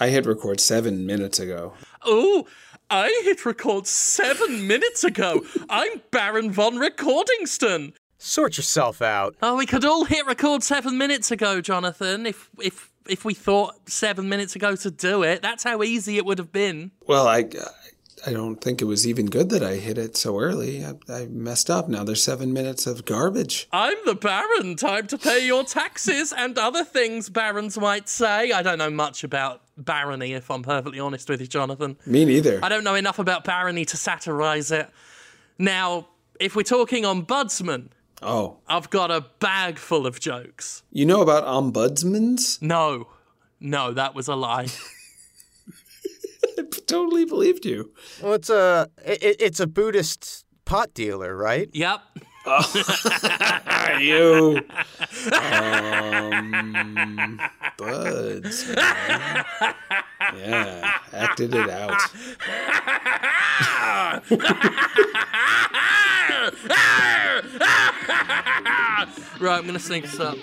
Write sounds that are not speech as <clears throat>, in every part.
I hit record seven minutes ago. Oh, I hit record seven minutes ago. <laughs> I'm Baron von Recordingston. Sort yourself out. Oh, we could all hit record seven minutes ago, Jonathan, if if if we thought seven minutes ago to do it. That's how easy it would have been. Well, I, I don't think it was even good that I hit it so early. I, I messed up. Now there's seven minutes of garbage. I'm the Baron. Time to pay your taxes and other things barons might say. I don't know much about barony, if I'm perfectly honest with you, Jonathan. Me neither. I don't know enough about barony to satirize it. Now, if we're talking ombudsman, Oh, I've got a bag full of jokes. you know about ombudsmans? No, no, that was a lie. <laughs> I totally believed you. Well, it's a it, it's a Buddhist pot dealer, right? yep. Are <laughs> you? um, buds. man. Yeah, acted it out. <laughs> Right, I'm gonna sing this up.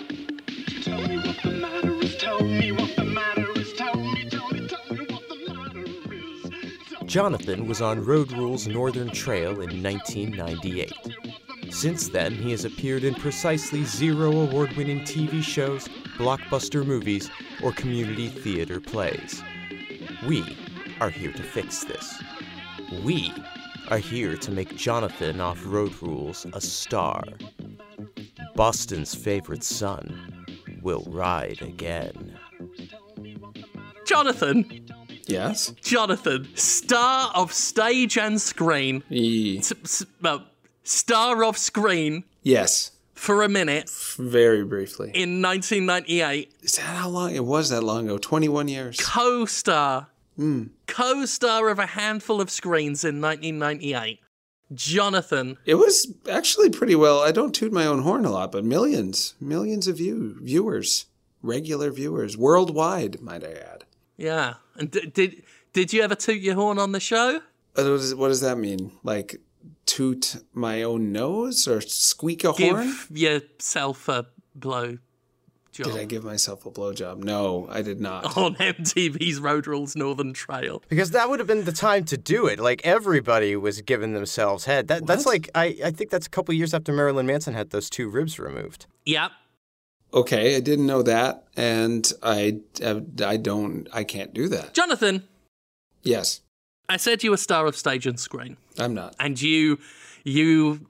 Tell me what the matter is. Tell me what the matter is. Tell me, tell me, tell me what the matter is. Jonathan was on Road Rules Northern Trail in 1998. Since then, he has appeared in precisely zero award winning TV shows, blockbuster movies, or community theater plays. We are here to fix this. We are here to make Jonathan off Road Rules a star. Boston's favorite son will ride again. Jonathan, Yes? Jonathan, star of stage and screen, E- S- s- well, star off screen yes. for a minute Very briefly. in 1998, Is that how long? It was that long ago. 21 years. co-star, co-star of a handful of screens in 1998. Jonathan, It was actually pretty well. I don't toot my own horn a lot, but millions, millions of view, viewers, regular viewers, worldwide, might I add. yeah, and d- did did you ever toot your horn on the show? Uh, What does, what does that mean? Like toot my own nose or squeak a horn? Give yourself a blow job Did I give myself a blowjob? No, I did not. <laughs> on MTV's Road Rules Northern Trail. Because that would have been the time to do it. Like everybody was giving themselves head. That that's like I, I think that's a couple years after Marilyn Manson had those two ribs removed. Yep. Okay, I didn't know that, and I, I, I don't, I can't do that. Jonathan, Yes, I said you were star of stage and screen, I'm not. and you you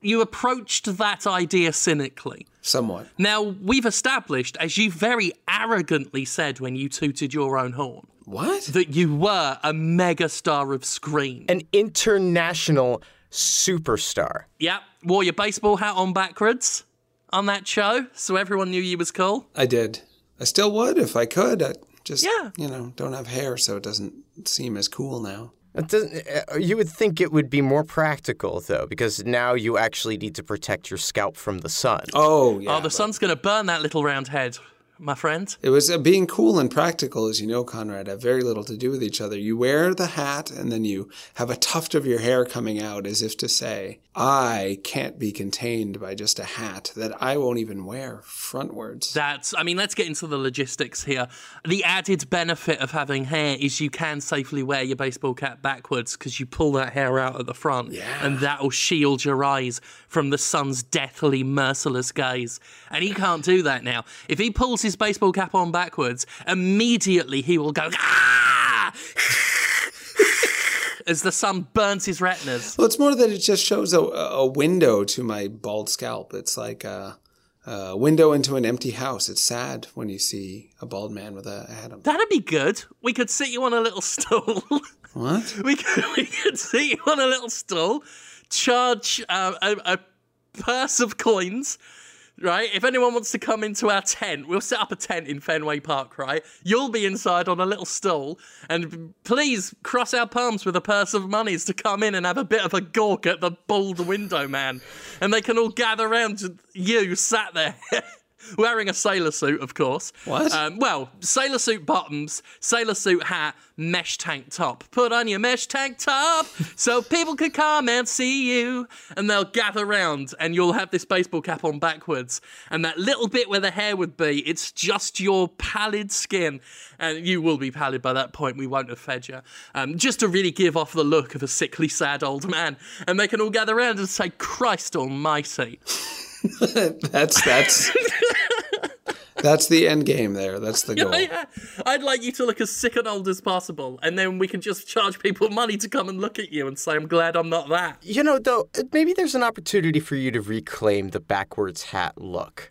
you approached that idea cynically. Somewhat. Now we've established, as you very arrogantly said when you tooted your own horn, What? that you were a mega star of screen. An international superstar. Yep, wore your baseball hat on backwards on that show, so everyone knew you was cool. I did. I still would if I could. I just, Yeah. you know, don't have hair, so it doesn't seem as cool now. It doesn't, uh, you would think it would be more practical though, because now you actually need to protect your scalp from the sun. Oh, yeah. oh, the but sun's gonna burn that little round head, my friend. It was uh, being cool and practical, as you know, Conrad, have very little to do with each other. You wear the hat and then you have a tuft of your hair coming out as if to say, I can't be contained by just a hat that I won't even wear frontwards. That's, I mean, let's get into the logistics here. The added benefit of having hair is you can safely wear your baseball cap backwards because you pull that hair out at the front Yeah. and that'll shield your eyes from the sun's deathly, merciless gaze. And he can't do that now. If he pulls his baseball cap on backwards, immediately he will go, ah! As the sun burns his retinas. Well, it's more that it just shows a, a window to my bald scalp. It's like a, a window into an empty house. It's sad when you see a bald man with a hat on. That'd be good. We could sit you on a little stool. <laughs> What? We could, we could sit you on a little stool, charge uh, a, a purse of coins, right? If anyone wants to come into our tent, we'll set up a tent in Fenway Park, right? You'll be inside on a little stool, and please cross our palms with a purse of monies to come in and have a bit of a gawk at the bald window man. And they can all gather around you sat there. <laughs> wearing a sailor suit, of course. What? Um, well, sailor suit bottoms, sailor suit hat, mesh tank top. Put on your mesh tank top <laughs> so people could come and see you. And they'll gather round, and you'll have this baseball cap on backwards. And that little bit where the hair would be, it's just your pallid skin. And you will be pallid by that point. We won't have fed you. Um, just to really give off the look of a sickly, sad old man. And they can all gather around and say, Christ almighty. <laughs> That's that's that's the end game there. That's the <laughs> goal. yeah. I'd like you to look as sick and old as possible, and then we can just charge people money to come and look at you and say, I'm glad I'm not that. You know, though, maybe there's an opportunity for you to reclaim the backwards hat look,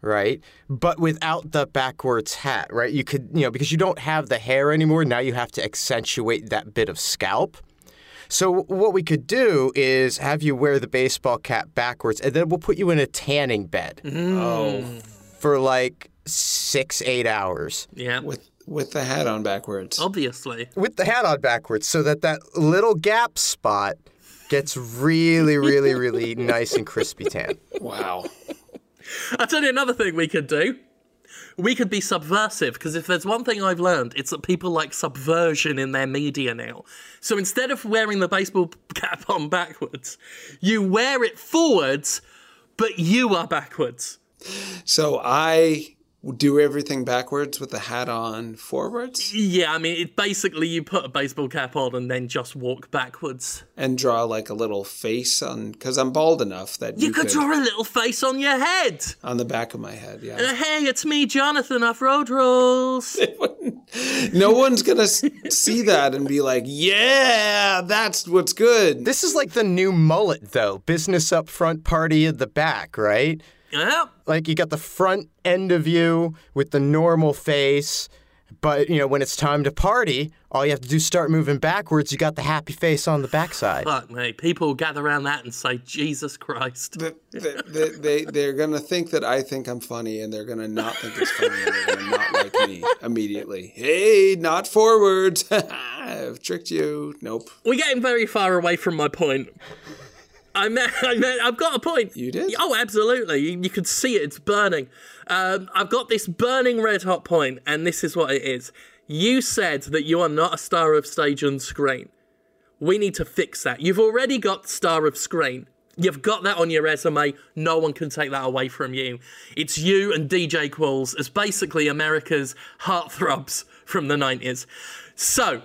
right? But without the backwards hat, right? You could, you know, because you don't have the hair anymore, now you have to accentuate that bit of scalp. So what we could do is have you wear the baseball cap backwards, and then we'll put you in a tanning bed mm. Oh, for like six, eight hours Yeah. with with the hat on backwards. Obviously. with the hat on backwards, so that that little gap spot gets really, really, really <laughs> nice and crispy tan. Wow. I'll tell you another thing we could do. We could be subversive, because if there's one thing I've learned, it's that people like subversion in their media now. So instead of wearing the baseball <laughs> cap on backwards, you wear it forwards, but you are backwards. So I do everything backwards with the hat on forwards Yeah, I mean, it basically you put a baseball cap on and then just walk backwards. and draw like a little face on because I'm bald enough that You, you, could draw a little face on your head. on the back of my head. Yeah. Uh, hey, it's me, Jonathan, off Road Rules. <laughs> no one's gonna see that and be like, "Yeah, that's what's good." This is like the new mullet, though. Business up front, party at the back, right? Yeah, Like you got the front end of you with the normal face, but you know when it's time to party, all you have to do is start moving backwards. You got the happy face on the backside. fuck me. People gather around that and say, Jesus Christ. They, they, they, they're gonna think that I think I'm funny, and they're gonna not think it's funny, and they're gonna not like me immediately. Hey, not forwards. <laughs> I've tricked you. Nope. We're getting very far away from my point. I meant, <laughs> I meant, I've got a point. You did? Oh, absolutely. You, you could see it. It's burning. Um, I've got this burning red hot point, and this is what it is. You said that you are not a star of stage and screen. We need to fix that. You've already got star of screen. You've got that on your resume. No one can take that away from you. It's you and DJ Qualls as basically America's heartthrobs from the 90s. So,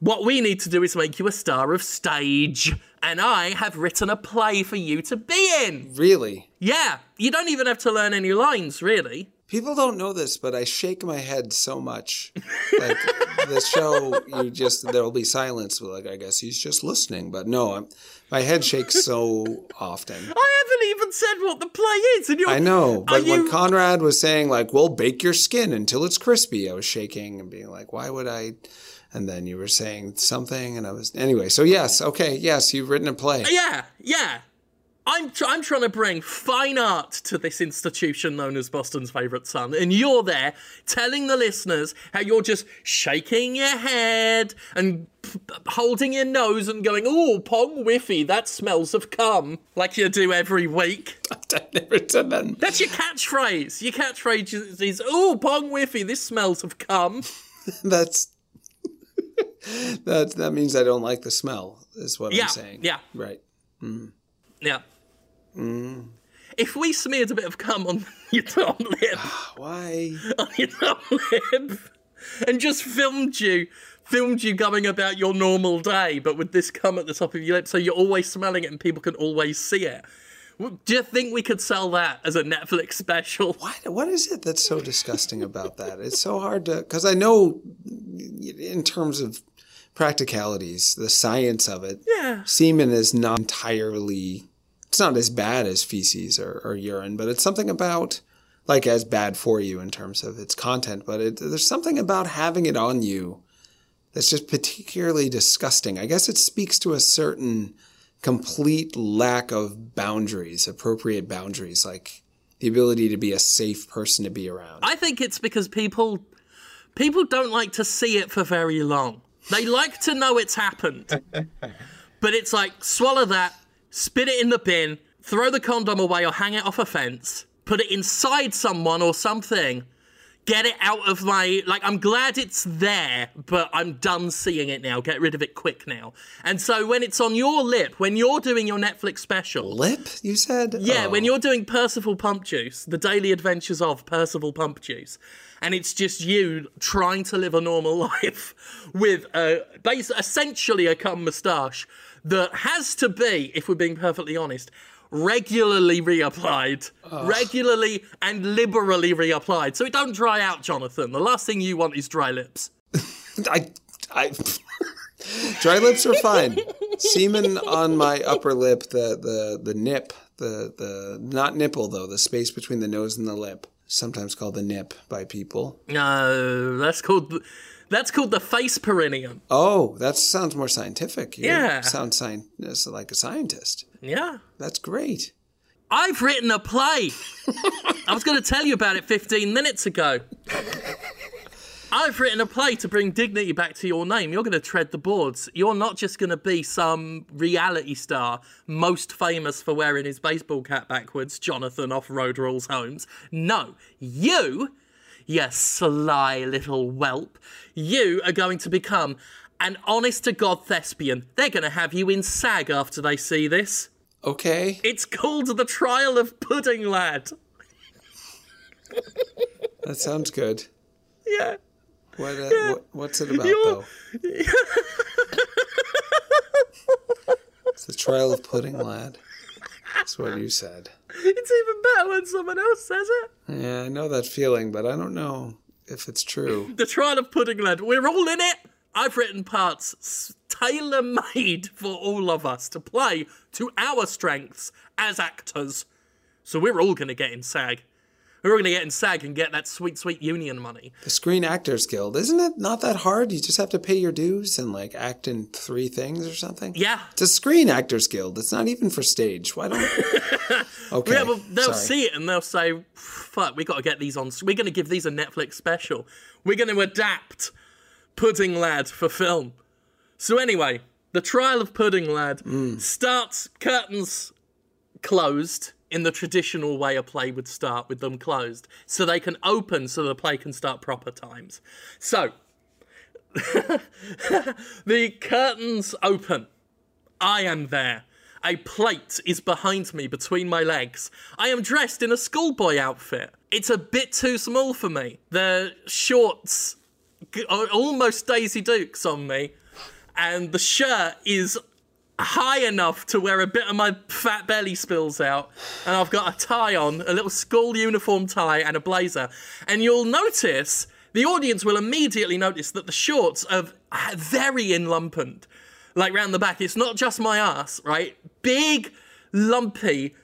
what we need to do is make you a star of stage. And I have written a play for you to be in. Really? Yeah, you don't even have to learn any lines, really. People don't know this, but I shake my head so much. Like the show, you just there'll be silence. Like I guess he's just listening, but no, I'm, my head shakes so often. I haven't even said what the play is, and you're. I know, but when you- Conrad was saying like, "We'll bake your skin until it's crispy," I was shaking and being like, "Why would I?" And then you were saying something, and I was anyway. So yes, okay, yes, you've written a play. Yeah, yeah. I'm tr- I'm trying to bring fine art to this institution known as Boston's favourite son, and you're there telling the listeners how you're just shaking your head and p- holding your nose and going, "Oh, pong whiffy, that smells of cum," like you do every week. <laughs> I've never said that. That's your catchphrase. Your catchphrase is, is "Oh, pong whiffy, this smells of cum." <laughs> That's <laughs> that. That means I don't like the smell. Is what Yeah, I'm saying. yeah. Right. Mm. Yeah. Mm. If we smeared a bit of cum on <laughs> your top lip. Ah, why? <laughs> on your top lip and just filmed you filmed you going about your normal day but with this cum at the top of your lip so you're always smelling it and people can always see it do you think we could sell that as a netflix special What? What is it that's so disgusting about that? It's so hard to because I know in terms of practicalities, the science of it. yeah. semen is not entirely it's not as bad as feces or, or urine but it's something about like as bad for you in terms of its content but it, there's something about having it on you that's just particularly disgusting. I guess it speaks to a certain complete lack of boundaries appropriate boundaries like the ability to be a safe person to be around. I think it's because people people don't like to see it for very long they like to know it's happened but it's like swallow that spit it in the bin throw the condom away or hang it off a fence put it inside someone or something. Get it out of my like I'm glad it's there, but I'm done seeing it now. Get rid of it quick now. And so when it's on your lip, when you're doing your Netflix special, Lip, you said? yeah, Oh. when you're doing Percival Pump Juice, the daily adventures of Percival Pump Juice, and it's just you trying to live a normal <laughs> life with a base, essentially a cum moustache that has to be, if we're being perfectly honest, regularly reapplied, ah. regularly and liberally reapplied, so it don't dry out, Jonathan. The last thing you want is dry lips. <laughs> I, I, <laughs> dry lips are fine. Semen on my upper lip, the the the nip, the the not nipple though, the space between the nose and the lip, sometimes called the nip by people. No, that's called that's called the face perineum. Oh, that sounds more scientific. You Yeah. sound sci- like a scientist. Yeah. That's great. I've written a play. I was going to tell you about it 15 minutes ago. I've written a play to bring dignity back to your name. You're going to tread the boards. You're not just going to be some reality star, most famous for wearing his baseball cap backwards, Jonathan off Road Rules Homes. No, you, you sly little whelp, you are going to become an honest to God thespian. They're going to have you in SAG after they see this. Okay. It's called The Trial of Pudding Lad. That sounds good. Yeah. What, uh, what what's it about You're- though? <laughs> it's the trial of pudding lad. That's what you said. It's even better when someone else says it. Yeah, I know that feeling, but I don't know if it's true. <laughs> The Trial of Pudding Lad. We're all in it. I've written parts tailor made for all of us to play to our strengths as actors. So we're all going to get in SAG. We're all going to get in SAG and get that sweet, sweet union money. The Screen Actors Guild, isn't it not that hard? You just have to pay your dues and like act in three things or something? Yeah. It's a Screen Actors Guild. It's not even for stage. Why don't <laughs> <laughs> Okay. Yeah, well, they'll sorry. see it and they'll say, "Fuck, we got to get these on. We're going to give these a Netflix special. We're going to adapt Pudding Lad for film." So anyway, the trial of Pudding Lad mm. starts curtains closed in the traditional way a play would start with them closed, so they can open so the play can start proper times. So <laughs> the curtains open. I am there. A plate is behind me between my legs. I am dressed in a schoolboy outfit. It's a bit too small for me. The shorts are almost Daisy Dukes on me, and the shirt is high enough to where a bit of my fat belly spills out, and I've got a tie on, a little school uniform tie, and a blazer. And you'll notice, the audience will immediately notice that the shorts are very enlumpened. Like round the back, it's not just my ass, right? Big, lumpy.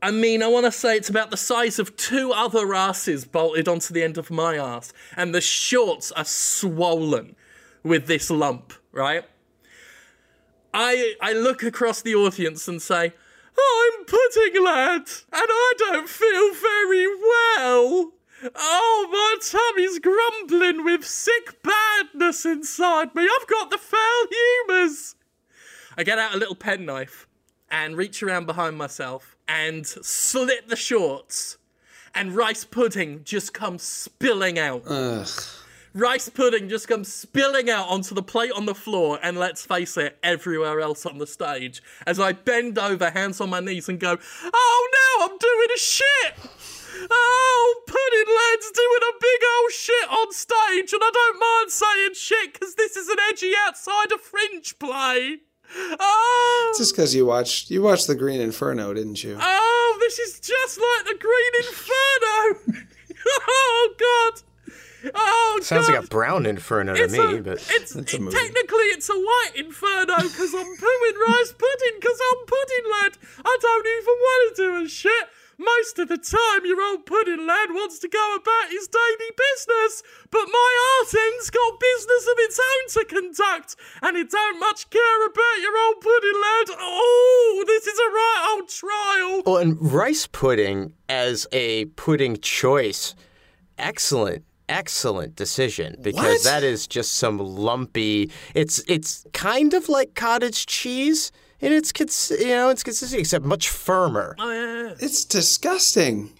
I mean, I want to say it's about the size of two other asses bolted onto the end of my ass, and the shorts are swollen with this lump, right? I I look across the audience and say, I'm Pudding Lad, and I don't feel very well. Oh, my tummy's grumbling with sick badness inside me. I've got the foul humours. I get out a little penknife and reach around behind myself and slit the shorts, and rice pudding just comes spilling out rice pudding just comes spilling out onto the plate on the floor, and let's face it, everywhere else on the stage. As I bend over, hands on my knees, and go, Oh no, I'm doing a shit! Oh, Pudding Lad's doing a big old shit on stage, and I don't mind saying shit because this is an edgy outside of fringe play. Oh, Just because you watched you watched the Green Inferno, didn't you? oh, this is just like the Green Inferno. <laughs> oh God. Oh Sounds God. like a brown inferno to me, a, but it's, It's it- technically it's a white inferno because I'm pooing rice pudding because I'm pudding lad. I don't even want to do a shit. Most of the time, your old pudding lad wants to go about his daily business, but my art end's got business of its own to conduct, and it don't much care about your old pudding lad. Oh, this is a right old trial. well, and rice pudding as a pudding choice, excellent. Excellent decision because What? that is just some lumpy. It's it's kind of like cottage cheese in its cons- you know its consistent except much firmer. Oh yeah. It's disgusting.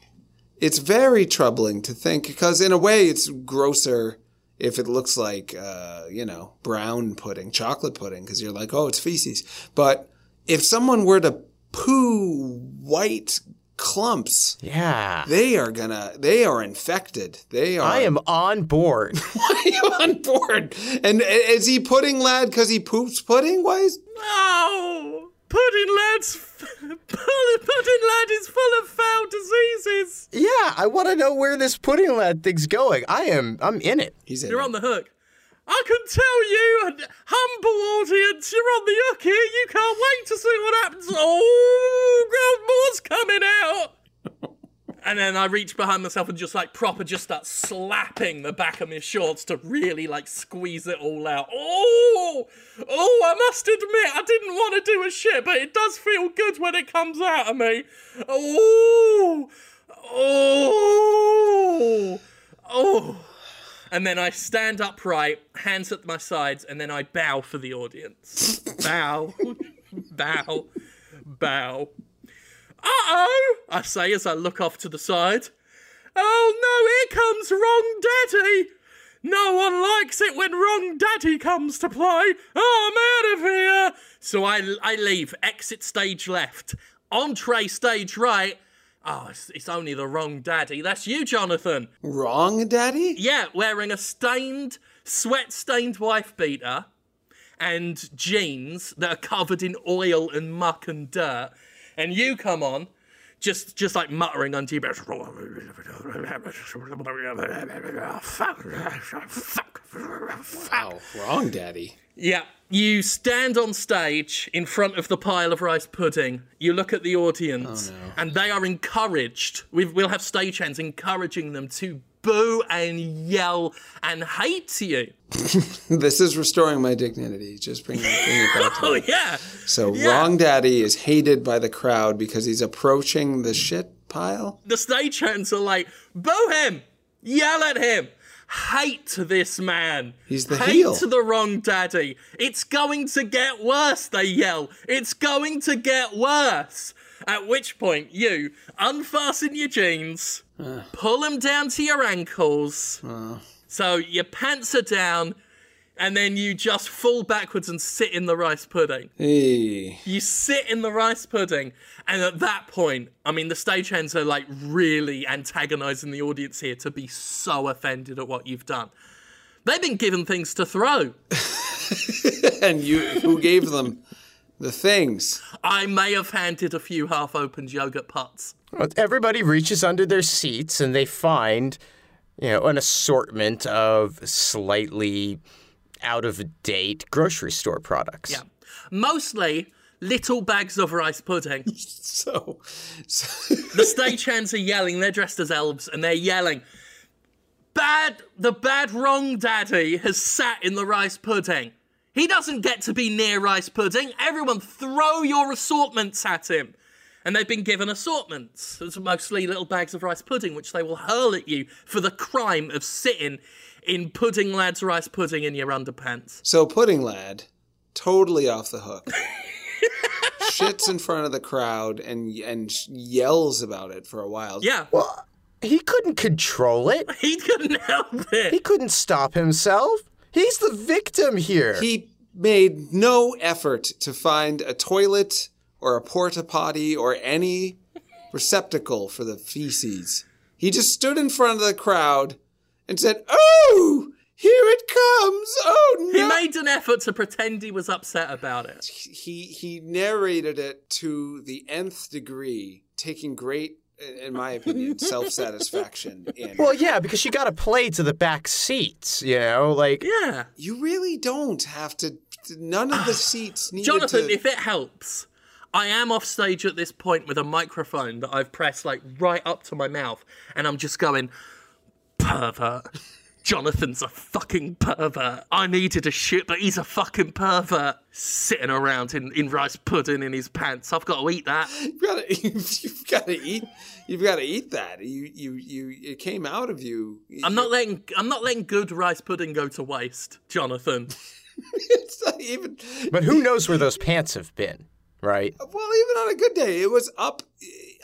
it's very troubling to think because in a way it's grosser if it looks like uh, you know brown pudding, chocolate pudding, because you're like, oh, it's feces. But if someone were to poo white clumps, Yeah. they are gonna they are infected. They are. I am on board. <laughs> Why are you on board? And is he pudding lad because he poops pudding? Why is No! Pudding lad's <laughs> pudding lad is full of foul diseases. yeah, I want to know where this pudding lad thing's going. I am. I'm in it. he's in You're it. on the hook. I can tell you, humble audience, you're on the hook here. You can't wait to see what happens. Oh, God, more's coming out. <laughs> And then I reach behind myself and just like proper just start slapping the back of my shorts to really like squeeze it all out. Oh, oh, I must admit, I didn't want to do a shit, but it does feel good when it comes out of me. Oh, oh, oh. And then I stand upright, hands at my sides, and then I bow for the audience. bow, <laughs> bow, bow. I say as I look off to the side. Oh no, here comes Wrong Daddy! No one likes it when Wrong Daddy comes to play. Oh, I'm out of here! So I, I leave, exit stage left, entree stage right. Oh, it's, it's only the Wrong Daddy. That's you, Jonathan. Wrong, Daddy? Yeah, wearing a stained, sweat stained wife beater and jeans that are covered in oil and muck and dirt. And you come on, just just like muttering under your breath. Wow, wrong, Daddy. Yeah. You stand on stage in front of the pile of rice pudding. You look at the audience, oh, and they are encouraged. We've, we'll have stagehands encouraging them to boo and yell and hate you. <laughs> This is restoring my dignity. Just bring it, bring it back <laughs> Oh yeah, So, yeah. wrong daddy is hated by the crowd because he's approaching the shit pile. the stagehands are like, boo him, yell at him, hate this man. He's the hate heel. the wrong daddy. It's going to get worse, they yell. It's going to get worse. At which point, you unfasten your jeans, pull them down to your ankles. Ah. So your pants are down, and then you just fall backwards and sit in the rice pudding. Hey, You sit in the rice pudding, and at that point, I mean, the stagehands are like really antagonizing the audience here to be so offended at what you've done. They've been given things to throw. <laughs> and you who gave them the things? I may have handed a few half opened yogurt pots. Everybody reaches under their seats and they find, you know, an assortment of slightly out of date grocery store products. Yeah. Mostly little bags of rice pudding. <laughs> So, so <laughs> The stagehands are yelling, they're dressed as elves, and they're yelling, Bad, the bad wrong daddy has sat in the rice pudding. He doesn't get to be near rice pudding. Everyone throw your assortments at him. And they've been given assortments. It's mostly little bags of rice pudding, which they will hurl at you for the crime of sitting in Pudding Lad's rice pudding in your underpants. So Pudding Lad, totally off the hook. <laughs> Shits in front of the crowd and and yells about it for a while. Yeah, Well, he couldn't control it. he couldn't help it. He couldn't stop himself. He's the victim here. He made no effort to find a toilet or a porta potty or any receptacle for the feces. He just stood in front of the crowd and said, "Oh, here it comes! Oh no!" He made an effort to pretend he was upset about it. he he narrated it to the nth degree, taking great, in my opinion, self satisfaction <laughs> in. well, yeah, because you got to play to the back seats, you know, like Yeah. you really don't have to. None of the <sighs> seats needed Jonathan, to. if it helps, I am off stage at this point with a microphone that I've pressed like right up to my mouth, and I'm just going, pervert. Jonathan's a fucking pervert. I needed a shit, but he's a fucking pervert. Sitting around in, in rice pudding in his pants. I've got to eat that. <laughs> You've got to, <laughs> you've got to eat. You've got to eat that. You, you, you. It came out of you. I'm not letting I'm not letting good rice pudding go to waste, Jonathan. <laughs> It's not even. But who knows where those pants have been, right? Well, even on a good day, it was up,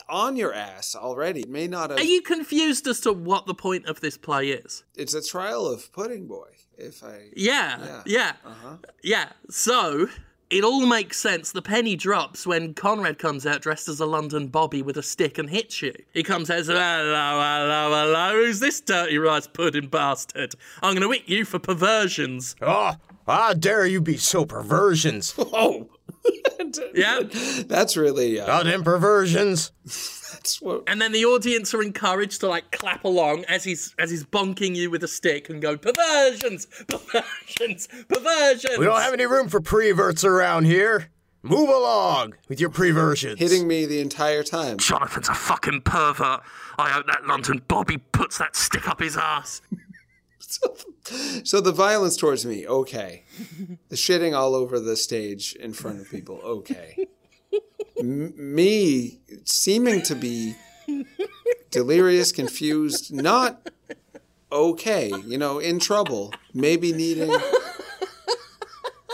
on your ass already. It may not have. Are you confused as to what the point of this play is? It's a trial of Pudding Boy. If I. Yeah, Yeah. yeah, Uh-huh. yeah. So it all makes sense. The penny drops when Conrad comes out dressed as a London Bobby with a stick and hits you. He comes out and says, Hello, hello, hello. Who's this dirty rice pudding bastard? I'm going to whip you for perversions. Oh, how dare you be so perversions? <laughs> Oh. Yeah. <laughs> That's really. Uh, Goddamn perversions. <laughs> that's what. And then the audience are encouraged to like clap along as he's as he's bonking you with a stick and go perversions, perversions, perversions. We don't have any room for preverts around here. Move along with your preversions. Hitting me the entire time. Jonathan's a fucking pervert. I hope that London Bobby puts that stick up his ass. <laughs> <laughs> So the violence towards me, okay. The shitting all over the stage in front of people, okay. M- me seeming to be delirious, confused, not okay. You know, in trouble, maybe needing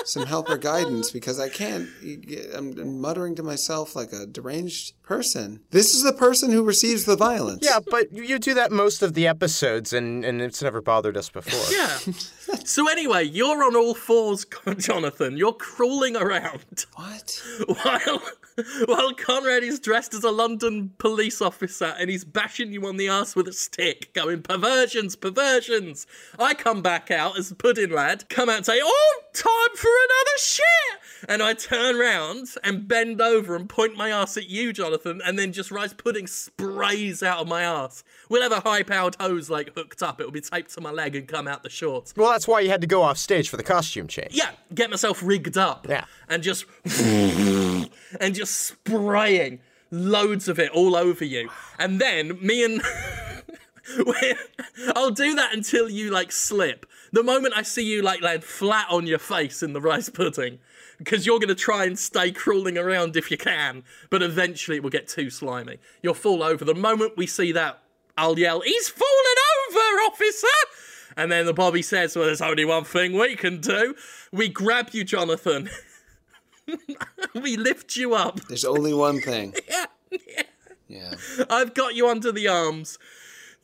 some help or guidance because I can't. I'm I'm muttering to myself like a deranged person. This is the person who receives the violence. Yeah, but you do that most of the episodes, and, and it's never bothered us before. Yeah. <laughs> so anyway, you're on all fours, <laughs> Jonathan. You're crawling around What? <laughs> while <laughs> while Conrad is dressed as a London police officer and he's bashing you on the ass with a stick, going perversions, perversions. I come back out as Pudding Lad, come out and say, "Oh, time for another shit," and I turn round and bend over and point my ass at you, Jonathan, and then just rice pudding sprays out of my ass. We'll have a high-powered hose like hooked up. It'll be taped to my leg and come out the shorts. Well, that's why you had to go off stage for the costume change. Yeah, get myself rigged up. Yeah. And just <laughs> and just spraying loads of it all over you. And then me and <laughs> I'll do that until you like slip. The moment I see you like land flat on your face in the rice pudding, because you're gonna try and stay crawling around if you can, but eventually it will get too slimy. You'll fall over. The moment we see that, I'll yell, "He's fallen over, officer!" And then the Bobby says, Well, there's only one thing we can do. We grab you, Jonathan. <laughs> we lift you up. There's only one thing. <laughs> Yeah. Yeah. I've got you under the arms.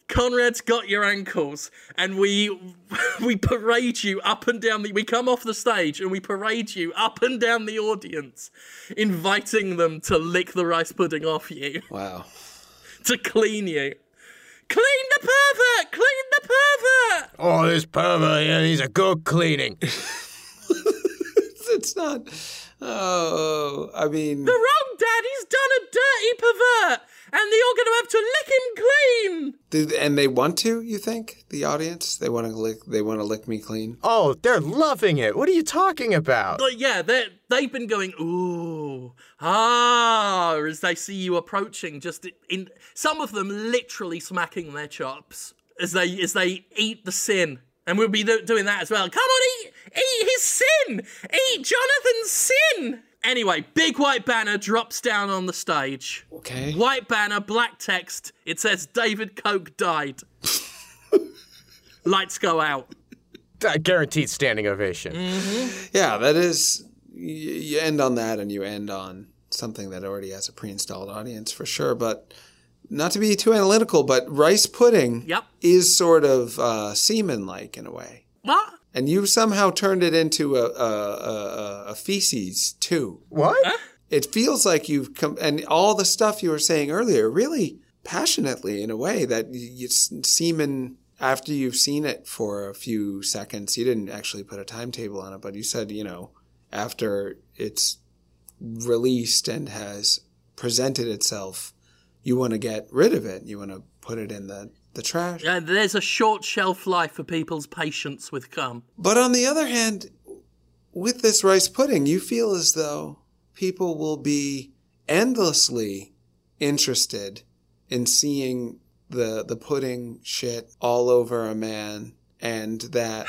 Conrad's got your ankles, and we <laughs> we parade you up and down the. We come off the stage and we parade you up and down the audience, inviting them to lick the rice pudding off you, Wow. to clean you. Clean the pervert! Clean the pervert! Oh, this pervert, yeah, he's a good cleaning. <laughs> It's not. Oh, I mean, The wrong daddy's done a dirty pervert, and you're all going to have to lick him clean. do- and they want to. You think the audience? They want to lick. They want to lick me clean. Oh, they're loving it. What are you talking about? But yeah, they they've been going ooh ah as they see you approaching. Just in some of them literally smacking their chops as they as they eat the sin. And we'll be doing that as well. Come on, eat, eat his sin, eat Jonathan's sin. Anyway, big white banner drops down on the stage. Okay. White banner, black text. It says David Koch died. <laughs> Lights go out. Guaranteed standing ovation. Yeah, that is. You, you end on that, and you end on something that already has a pre-installed audience for sure. But not to be too analytical, but rice pudding Yep. is sort of uh, semen-like in a way. What? And you somehow turned it into a, a, a, a- a feces too. What? It feels like you've come, and all the stuff you were saying earlier, really passionately in a way that y- you semen. After you've seen it for a few seconds, you didn't actually put a timetable on it, but you said, you know, after it's released and has presented itself, you want to get rid of it. You want to put it in the, the trash. Uh, there's a short shelf life for people's patience with cum. But on the other hand, with this rice pudding, you feel as though people will be endlessly interested in seeing the the pudding shit all over a man and that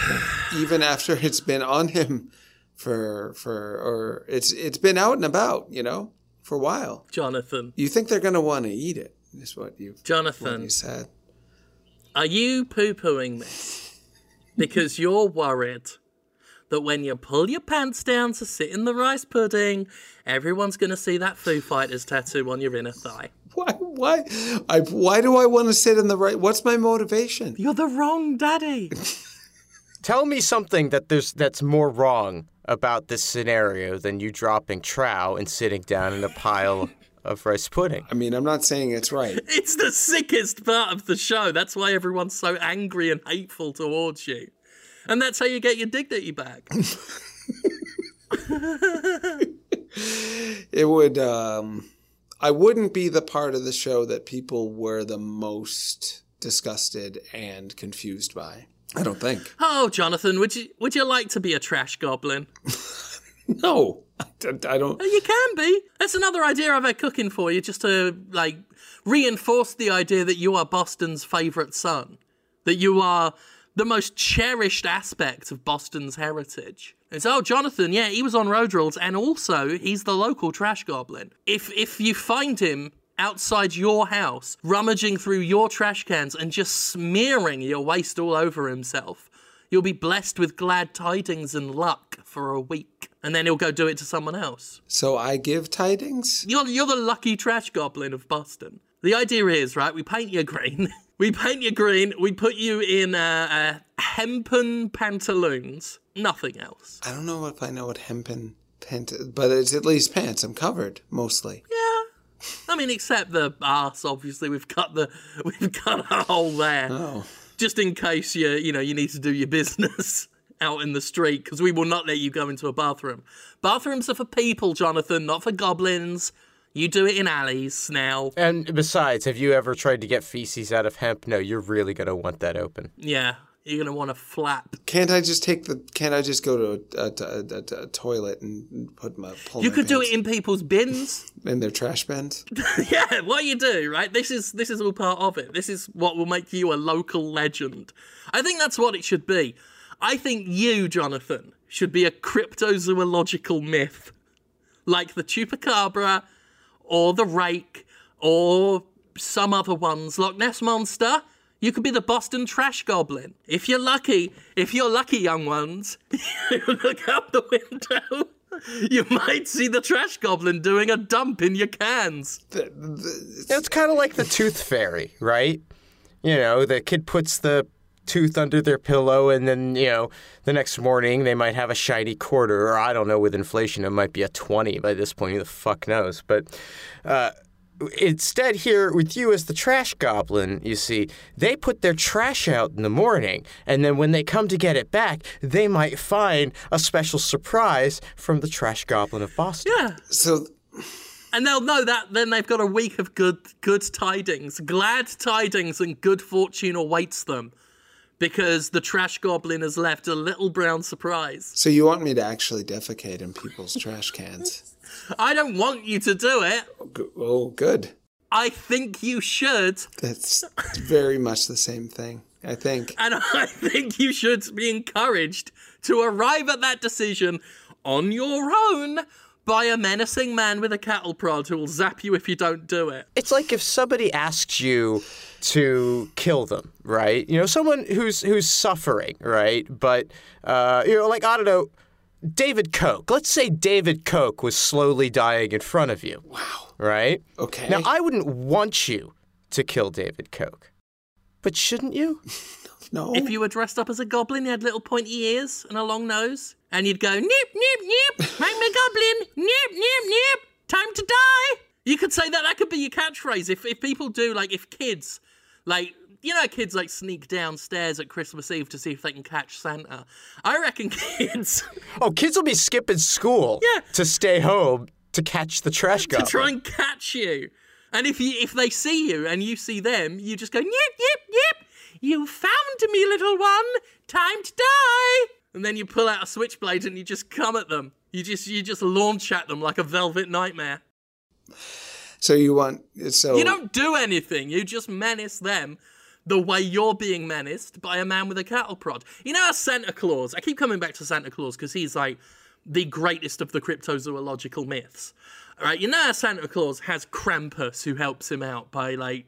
<sighs> even after it's been on him for for or it's it's been out and about, you know, for a while. Jonathan. You think they're going to want to eat it. Is what you what Jonathan, you said. Are you poo pooing this? Because you're worried that when you pull your pants down to sit in the rice pudding, everyone's going to see that Foo Fighters tattoo on your inner thigh. Why? Why? I, why do I want to sit in the right? What's my motivation? You're the wrong daddy. <laughs> Tell me something that there's that's more wrong about this scenario than you dropping trow and sitting down in a pile of rice pudding. I mean, I'm not saying it's right. <laughs> it's the sickest part of the show. That's why everyone's so angry and hateful towards you. And that's how you get your dignity back. <laughs> It would. Um, I wouldn't be the part of the show that people were the most disgusted and confused by. I don't think. oh, Jonathan, would you would you like to be a trash goblin? <laughs> No, <laughs> I, don't. You can be. That's another idea I've had cooking for you, just to like reinforce the idea that you are Boston's favourite son, that you are the most cherished aspect of Boston's heritage. It's oh, Jonathan, yeah, he was on Road Rules, and also he's the local trash goblin. If if you find him outside your house, rummaging through your trash cans and just smearing your waste all over himself, you'll be blessed with glad tidings and luck for a week, and then he'll go do it to someone else. So I give tidings. You're, you're the lucky trash goblin of Boston. The idea is, right, we paint you green. <laughs> we paint you green. We put you in uh, uh, hempen pantaloons. Nothing else. I don't know if I know what hempen pant, but it's at least pants. I'm covered mostly. Yeah. I mean, except the ass. Obviously, we've cut the we've cut a hole there, Oh, just in case you you know you need to do your business <laughs> out in the street, because we will not let you go into a bathroom. Bathrooms are for people, Jonathan, not for goblins. You do it in alleys now. And besides, have you ever tried to get feces out of hemp? No, you're really gonna want that open. Yeah, you're gonna want to flap. can't I just take the? Can't I just go to a, a, a, a toilet and put my? Pull You my could do it in people's bins. <laughs> in their trash bins. <laughs> yeah, what you do, right? This is this is all part of it. This is what will make you a local legend. I think that's what it should be. I think you, Jonathan, should be a cryptozoological myth, like the chupacabra, or the rake, or some other ones, Loch Ness monster. You could be the Boston trash goblin. If you're lucky, if you're lucky, young ones, <laughs> you look out the window. You might see the trash goblin doing a dump in your cans. It's kind of like the tooth fairy, right? You know, the kid puts the tooth under their pillow, and then, you know, the next morning they might have a shiny quarter, or I don't know, with inflation, it might be a 20 by this point. Who the fuck knows? But uh, instead, here with you as the trash goblin, you see, they put their trash out in the morning, and then when they come to get it back, they might find a special surprise from the trash goblin of Boston. Yeah. so And they'll know that then they've got a week of good good tidings. Glad tidings and good fortune awaits them. Because the trash goblin has left a little brown surprise. so you want me to actually defecate in people's trash cans? <laughs> I don't want you to do it. Oh, good. I think you should. That's very much the same thing. I think. And <laughs> I think you should be encouraged to arrive at that decision on your own by a menacing man with a cattle prod who will zap you if you don't do it. It's like if somebody asks you to kill them, right? You know, someone who's who's suffering, right? But uh, you know, like I don't know, David Koch. Let's say David Koch was slowly dying in front of you. Wow. Right? Okay. Now I wouldn't want you to kill David Koch. But shouldn't you? <laughs> no. If you were dressed up as a goblin, you had little pointy ears and a long nose, and you'd go, nip, nip, nip, make me goblin, nip, nip, nip, time to die. You could say that, that could be your catchphrase. If, if people do, like, if kids, like, you know, kids like sneak downstairs at Christmas Eve to see if they can catch Santa. I reckon <laughs> kids Oh, kids will be skipping school Yeah. to stay home to catch the trash guy. to goblin. try and catch you. And if you if they see you and you see them, you just go, yip, yip, yip. You found me, little one. Time to die. And then you pull out a switchblade and you just come at them. You just you just launch at them like a velvet nightmare. so you want so You don't do anything. You just menace them the way you're being menaced by a man with a cattle prod. You know how Santa Claus, I keep coming back to Santa Claus because he's like the greatest of the cryptozoological myths. All right, you know how Santa Claus has Krampus who helps him out by like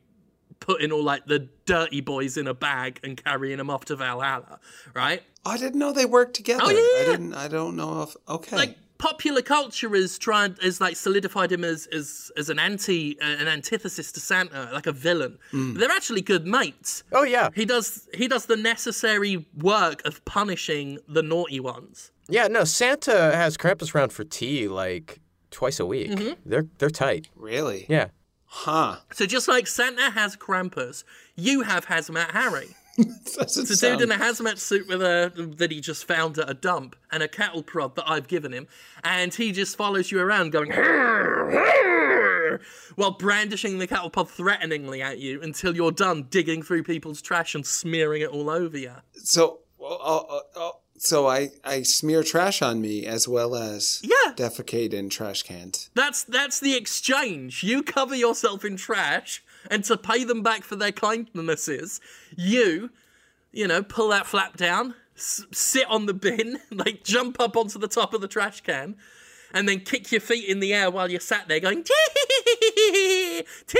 putting all like the dirty boys in a bag and carrying them off to Valhalla, right? I didn't know they worked together. Oh, yeah, I didn't. I don't know if. Okay. Like popular culture is trying is like solidified him as as as an anti an antithesis to Santa, like a villain. Mm. But they're actually good mates. Oh yeah, He does he does the necessary work of punishing the naughty ones. yeah. No, Santa has Krampus around for tea like twice a week. They're they're tight. really? Yeah. Huh. So just like Santa has Krampus, you have Hazmat Harry. It's a sound- dude in a hazmat suit with a that he just found at a dump and a cattle prod that I've given him, and he just follows you around going while brandishing the cattle prod threateningly at you until you're done digging through people's trash and smearing it all over you. So, oh, oh, so I I smear trash on me as well as Yeah. defecate in trash cans. That's that's the exchange. You cover yourself in trash, and to pay them back for their kindnesses, you, you know, pull that flap down, s- sit on the bin, <laughs> like jump up onto the top of the trash can, and then kick your feet in the air while you're sat there going, tee, tee,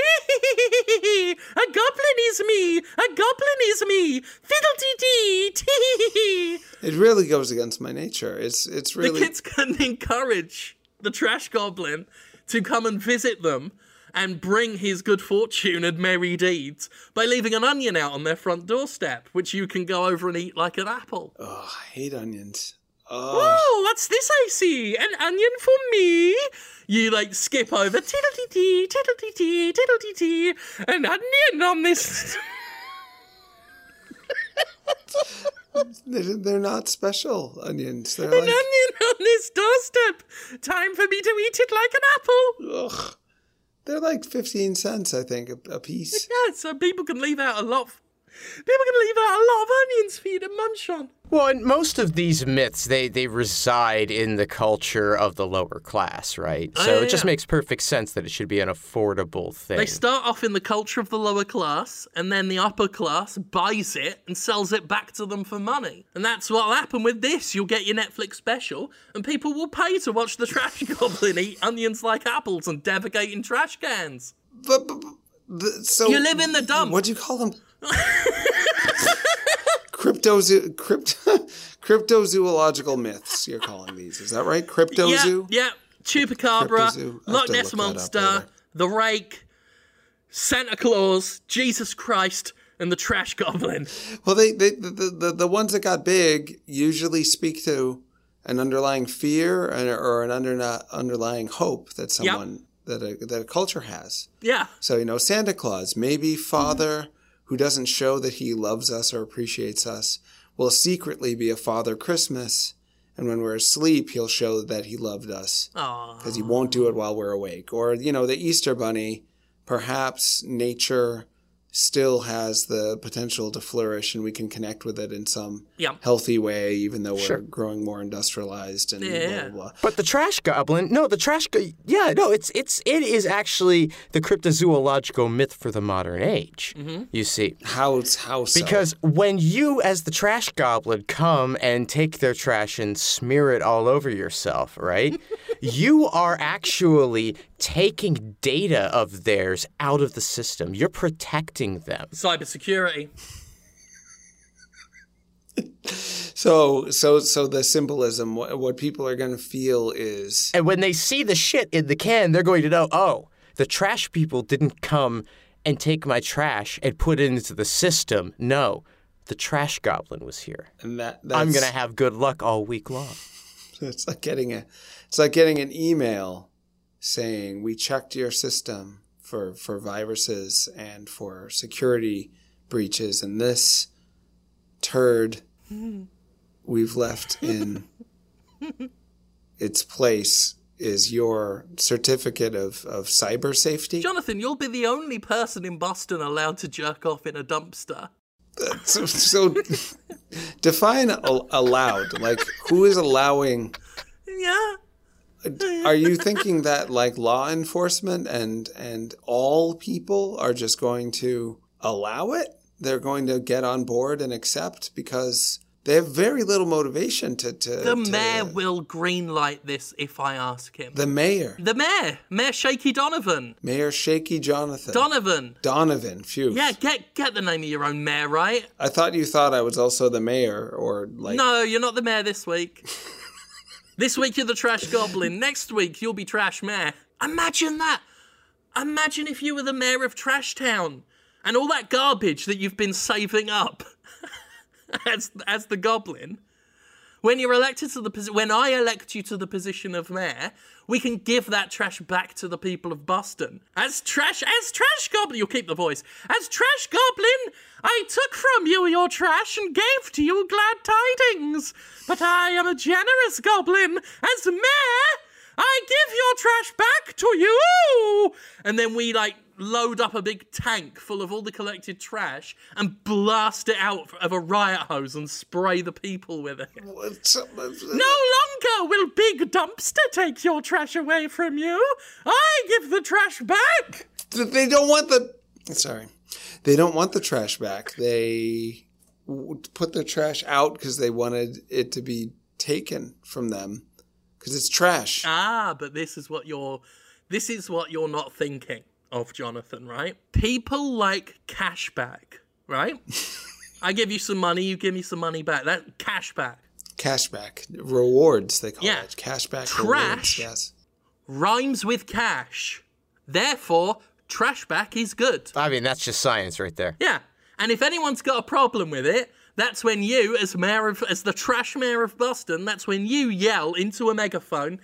a goblin is me, a goblin is me, fiddle-dee-dee, tee. It really goes against my nature. It's it's really The kids can encourage the trash goblin to come and visit them and bring his good fortune and merry deeds by leaving an onion out on their front doorstep, which you can go over and eat like an apple. oh, I hate onions. Oh, Oh, what's this I see? An onion for me? You like skip over tiddle tee tiddle tee tiddle tee an onion on this. <laughs> they're, they're not special onions. They're An like onion on this doorstep. Time for me to eat it like an apple. ugh. They're like fifteen cents, I think, a, a piece. Yeah, so people can leave out a lot. Of, people can leave out a lot of onions for you to munch on. Well, and most of these myths they they reside in the culture of the lower class, right? So Oh, yeah, it just oh, yeah. makes perfect sense that it should be an affordable thing. They start off in the culture of the lower class, and then the upper class buys it and sells it back to them for money. And that's what'll happen with this. You'll get your Netflix special, and people will pay to watch the <laughs> trash goblin eat onions like apples and defecate in trash cans. But, but, but so You live in the dump. What do you call them? Cryptozo- crypto <laughs> cryptozoological myths. You're calling these? Is that right? Cryptozo. Yeah, yeah. Chupacabra, Cryptozoo. Loch Ness look Monster, the Rake, Santa Claus, Jesus Christ, and the Trash Goblin. Well, they, they the, the the the ones that got big usually speak to an underlying fear and- or an under, underlying hope that someone that a that a culture has. Yeah. So you know, Santa Claus, maybe Father who doesn't show that he loves us or appreciates us, will secretly be a Father Christmas, and when we're asleep, he'll show that he loved us because he won't do it while we're awake. Or you know, the Easter Bunny, perhaps nature still has the potential to flourish and we can connect with it in some Yeah. healthy way even though we're Sure. growing more industrialized and Yeah. blah blah blah But the trash goblin, no, the trash, go- yeah, no, it's it's it is actually the cryptozoological myth for the modern age. Mm-hmm. You see, how how so? because when you, as the trash goblin, come and take their trash and smear it all over yourself, right? <laughs> you are actually taking data of theirs out of the system. You're protecting them. Cybersecurity. so so so the symbolism what, what people are going to feel is And when they see the shit in the can, they're going to know, oh, the trash people didn't come and take my trash and put it into the system. No, the trash goblin was here. and that that's, I'm going to have good luck all week long. <laughs> it's like getting a it's like getting an email saying we checked your system for for viruses and for security breaches and this turd we've left in its place is your certificate of, of cyber safety Jonathan, you'll be the only person in Boston allowed to jerk off in a dumpster. so, so <laughs> define al- allowed like who is allowing Yeah. Are you thinking that like law enforcement and and all people are just going to allow it they're going to get on board and accept because They have very little motivation to. to The to- mayor will greenlight this if I ask him. The mayor. The mayor, Mayor Shaky Donovan. Mayor Shaky Jonathan. Donovan. Donovan. Phew. Yeah, get get the name of your own mayor right. I thought you thought I was also the mayor, or like. No, you're not the mayor this week. <laughs> this week you're the trash goblin. Next week you'll be trash mayor. Imagine that. Imagine if you were the mayor of Trash Town and all that garbage that you've been saving up <laughs> as as the goblin. When you're elected to the when I elect you to the position of mayor, we can give that trash back to the people of Boston. As trash as trash goblin, you'll keep the voice. As trash goblin, I took from you your trash and gave to you glad tidings. But I am a generous goblin. As mayor, I give your trash back to you. And then we like load up a big tank full of all the collected trash and blast it out of a riot hose and spray the people with it. What's- No longer will Big Dumpster take your trash away from you. I give the trash back. They don't want the. Sorry. They don't want the trash back. They put the trash out because they wanted it to be taken from them because it's trash. Ah, but this is what you're this is what you're not thinking of, Jonathan, right? People like cashback, right? <laughs> I give you some money, you give me some money back. That cashback. Cashback. Rewards, they call Yeah. it. Cashback Trash. rewards. Yes. rhymes with cash. Therefore, trashback is good. I mean, that's just science right there. Yeah. And if anyone's got a problem with it, that's when you, as mayor of, as the trash mayor of Boston, that's when you yell into a megaphone,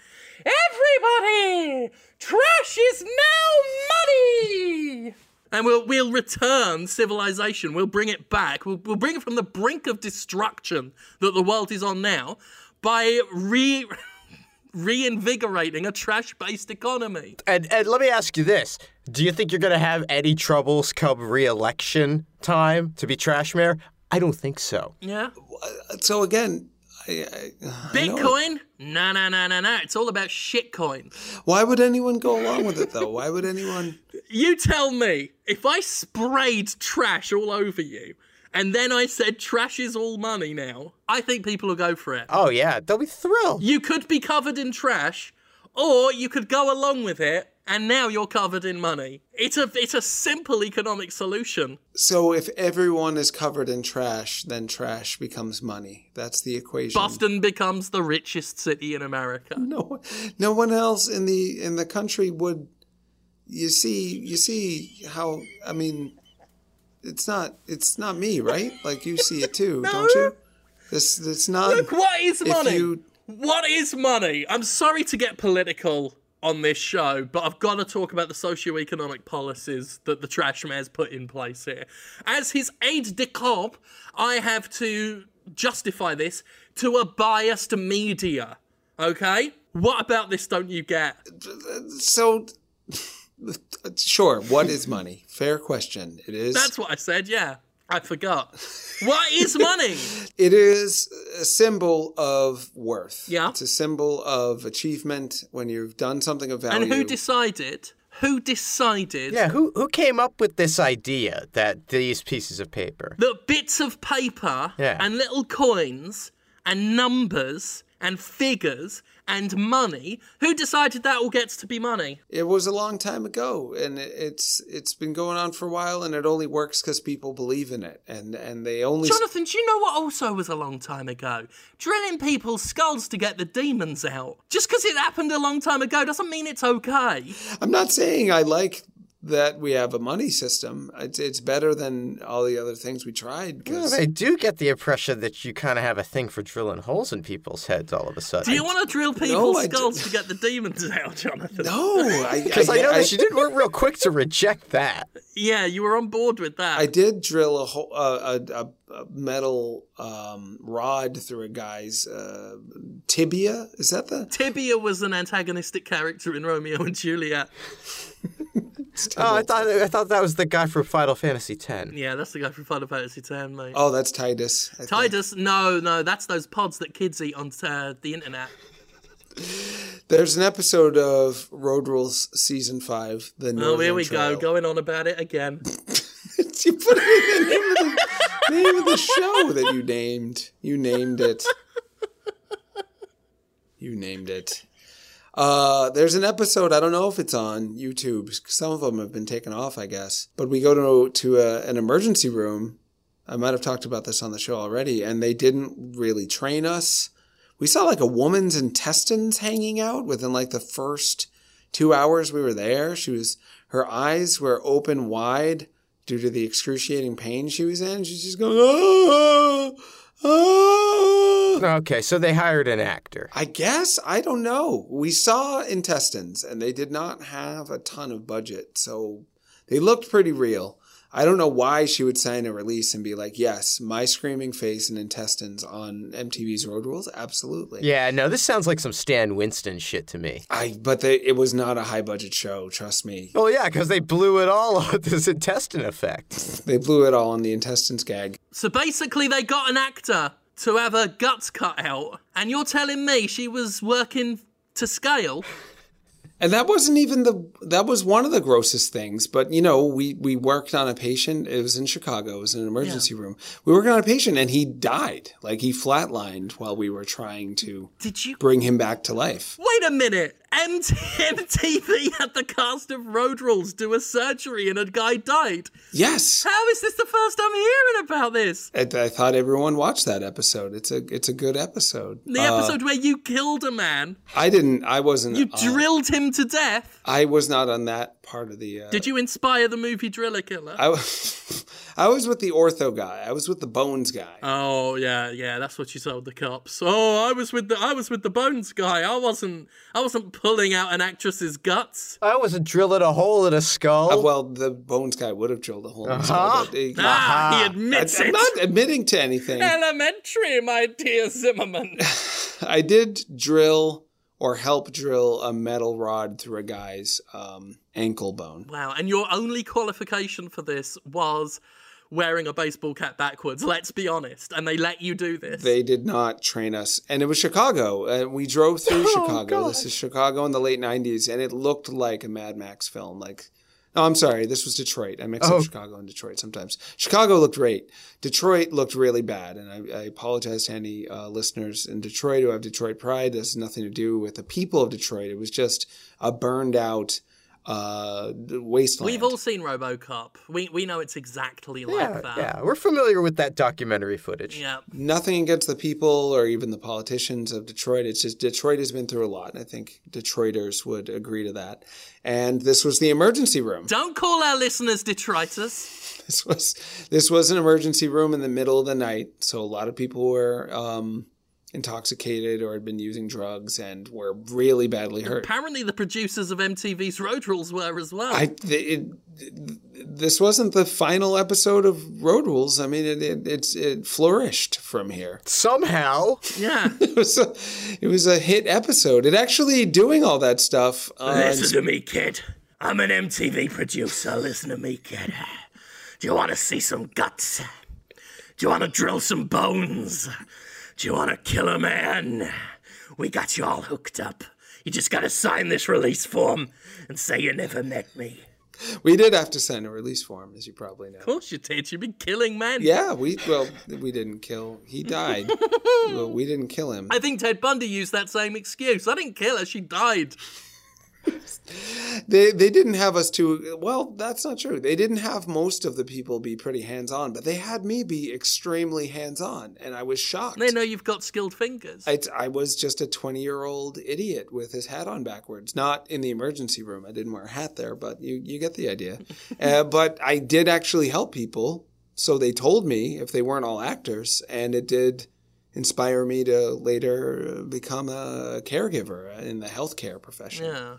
"Everybody, trash is now money!" And we'll we'll return civilization. We'll bring it back. We'll, we'll bring it from the brink of destruction that the world is on now by re <laughs> reinvigorating a trash-based economy. And, and let me ask you this: Do you think you're going to have any troubles come re-election time to be trash mayor? I don't think so. Yeah. So again, I, I, I Bitcoin? No, no, no, no, no. It's all about shitcoin. why would anyone go along with it though? Why would anyone? <laughs> You tell me, if I sprayed trash all over you, and then I said trash is all money now, I think people will go for it. Oh yeah, they'll be thrilled. You could be covered in trash, or you could go along with it, and now you're covered in money. It's a it's a simple economic solution. So if everyone is covered in trash, then trash becomes money. That's the equation. Boston becomes the richest city in America. <laughs> No, no one else in the in the country would. You see, you see how I mean, it's not it's not me, right? Like you see it too, <laughs> don't you? This it's not. Look, what is money? you What is money? I'm sorry to get political on this show, but I've got to talk about the socio-economic policies that the trash mayor's put in place here. As his aide de camp, I have to justify this to a biased media. Okay? What about this don't you get? so. Sure. What is money? Fair question. It is. That's what I said, yeah. I forgot. What is money? <laughs> It is a symbol of worth. Yeah. It's a symbol of achievement when you've done something of value. And who decided? Who decided Yeah, who who came up with this idea that these pieces of paper? that bits of paper Yeah. and little coins and numbers and figures and money, who decided that all gets to be money? It was a long time ago, and it's it's been going on for a while, and it only works because people believe in it, and and they only. Jonathan, do you know what also was a long time ago? Drilling people's skulls to get the demons out. Just because it happened a long time ago doesn't mean it's okay. I'm not saying I like that we have a money system. It's, it's better than all the other things we tried. 'cause- I do get the impression that you kind of have a thing for drilling holes in people's heads all of a sudden. Do you want to drill people's I d- skulls to get the demons out, Jonathan? no, <laughs> I, Because I, I, that you didn't work real quick to reject that. Yeah, you were on board with that. I did drill a hole, uh, a, a, a metal um, rod through a guy's uh, tibia. Is that the? Tibia was an antagonistic character in Romeo and Juliet. <laughs> Oh, I thought I thought that was the guy from Final Fantasy X. Yeah, that's the guy from Final Fantasy X, mate. Oh, that's Titus. I think. Titus, no, no, that's those pods that kids eat on uh, the internet. <laughs> There's an episode of Road Rules season five. The Oh, here we Trail. go, going on about it again. <laughs> you put it in the name of the, name of the show that you named. You named it. You named it. Uh, there's an episode. I don't know if it's on YouTube. Some of them have been taken off, I guess. But we go to to a, an emergency room. I might have talked about this on the show already, and they didn't really train us. We saw like a woman's intestines hanging out within like the first two hours we were there. She was her eyes were open wide due to the excruciating pain she was in. She's just going, ah, Okay, so they hired an actor. I guess I don't know. We saw intestines, and they did not have a ton of budget, so they looked pretty real. I don't know why she would sign a release and be like, "Yes, my screaming face and intestines on MTV's Road Rules, absolutely." Yeah, no, this sounds like some Stan Winston shit to me. I but they, it was not a high budget show. Trust me, Well, yeah, because they blew it all <laughs> with this intestine effect. they blew it all on the intestines gag. So basically, they got an actor to have her guts cut out, and you're telling me she was working to scale? And that wasn't even the that was one of the grossest things. But you know, we we worked on a patient. It was in Chicago. It was in an emergency room. We worked on a patient, and he died. Like he flatlined while we were trying to Did you? bring him back to life. Wait a minute. MT- MTV had the cast of Road Rules do a surgery and a guy died. Yes, How is this the first I'm hearing about this? I, I thought everyone watched that episode. It's a it's a good episode. The Uh, episode where you killed a man, I didn't. I wasn't. you uh, drilled him to death. I was not on that part of the. Uh, Did you inspire the movie Driller Killer? I was. <laughs> I was with the ortho guy. I was with the bones guy. Oh yeah, yeah, that's what you told the cops. Oh, I was with the I was with the bones guy. I wasn't I wasn't pulling out an actress's guts. I wasn't drilling a hole in a skull. Uh, well, the bones guy would have drilled a hole in his skull, he- Ah, he I, admits am it. not admitting to anything. Elementary, my dear Zimmerman. <laughs> I did drill or help drill a metal rod through a guy's um, ankle bone. wow, and your only qualification for this was wearing a baseball cap backwards. Let's be honest, and they let you do this. They did not train us, and it was Chicago. Uh, we drove through <laughs> Chicago. This is Chicago in the late '90s, and it looked like a Mad Max film. Like, no, I'm sorry, this was Detroit. I mix Oh. up Chicago and Detroit sometimes. Chicago looked great. Detroit looked really bad, and I, I apologize to any uh, listeners in Detroit who have Detroit pride. This has nothing to do with the people of Detroit. It was just a burned out uh, wasteland. We've all seen RoboCop. We we know it's exactly like that. yeah, we're familiar with that documentary footage. Yeah. nothing against the people or even the politicians of Detroit. It's just Detroit has been through a lot, and I think Detroiters would agree to that. And this was the emergency room. Don't call our listeners Detroiters. <laughs> This was this was an emergency room in the middle of the night, so a lot of people were um, intoxicated or had been using drugs and were really badly hurt. Apparently, the producers of MTV's Road Rules were as well. I it, this wasn't the final episode of Road Rules. I mean, it it, it's, it flourished from here. Somehow, yeah. <laughs> It was a, it was a hit episode. It actually doing all that stuff. Uh, to me, kid. I'm an MTV producer. Listen to me, kid. Do you want to see some guts? Do you want to drill some bones? Do you want to kill a man? We got you all hooked up. You just got to sign this release form and say you never met me. we did have to sign a release form, as you probably know. Of course you did. You've been killing men. Yeah, we well, we didn't kill. He died. <laughs> well, we didn't kill him. I think Ted Bundy used that same excuse. I didn't kill her. She died. They they didn't have us to. Well, that's not true. They didn't have most of the people be pretty hands on, but they had me be extremely hands on, and I was shocked. They know you've got skilled fingers. I, I was just a 20 year old idiot with his hat on backwards. Not in the emergency room. I didn't wear a hat there, but you, you get the idea. <laughs> uh, but I did actually help people. So they told me if they weren't all actors, and it did inspire me to later become a caregiver in the healthcare profession. Yeah.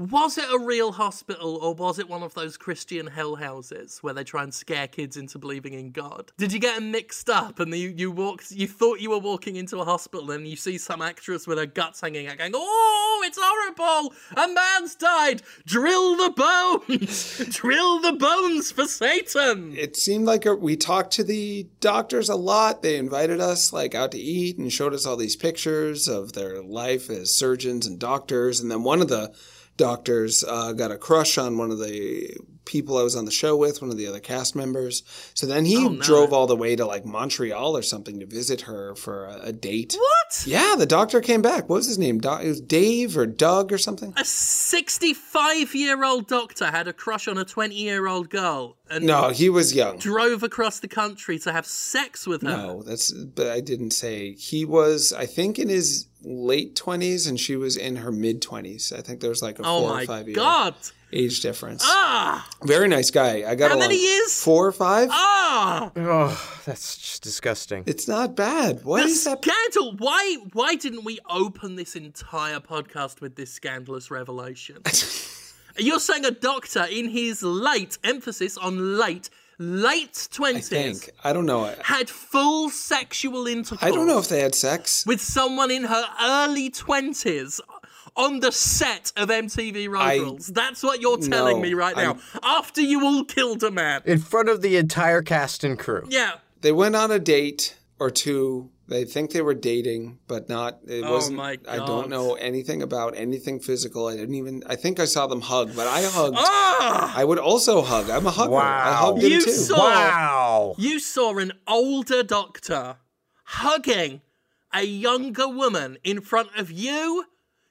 Was it a real hospital or was it one of those Christian hell houses where they try and scare kids into believing in God? Did you get them mixed up and you, you walked you thought you were walking into a hospital and you see some actress with her guts hanging out going, Oh, it's horrible! A man's died! Drill the bones! <laughs> Drill the bones for Satan! it seemed like a, we talked to the doctors a lot. They invited us like out to eat and showed us all these pictures of their life as surgeons and doctors. And then one of the doctors uh, got a crush on one of the people I was on the show with, one of the other cast members. So then he Oh, drove all the way to like Montreal or something to visit her for a, a date. What? Yeah, the doctor came back. What was his name? Do- it was Dave or Doug or something? A 65 year old doctor had a crush on a 20 year old girl and No, he was young. drove across the country to have sex with her. No, that's but I didn't say he was. I think in his late twenties, and she was in her mid twenties. I think there was like a Oh four or five year god. Age difference. Ah! Very nice guy. I got How along. many years? Four or five. Ah! Oh, that's just disgusting. It's not bad. What The is that? scandal! Why why didn't we open this entire podcast with this scandalous revelation? <laughs> You're saying a doctor in his late emphasis on late late I twenties think I don't know. I, had full sexual intercourse. I don't know if they had sex. with someone in her early twenties on the set of MTV Road I- That's what you're telling No, me right now. I'm- After you all killed a man. In front of the entire cast and crew. Yeah. They went on a date or two. They think they were dating, but not. It Oh wasn't. my I don't know anything about anything physical. I didn't even. I think I saw them hug, but I hugged. Ah! I would also hug. I'm a hugger. I Wow. hugged him You too. saw- Wow. You saw an older doctor hugging a younger woman in front of you,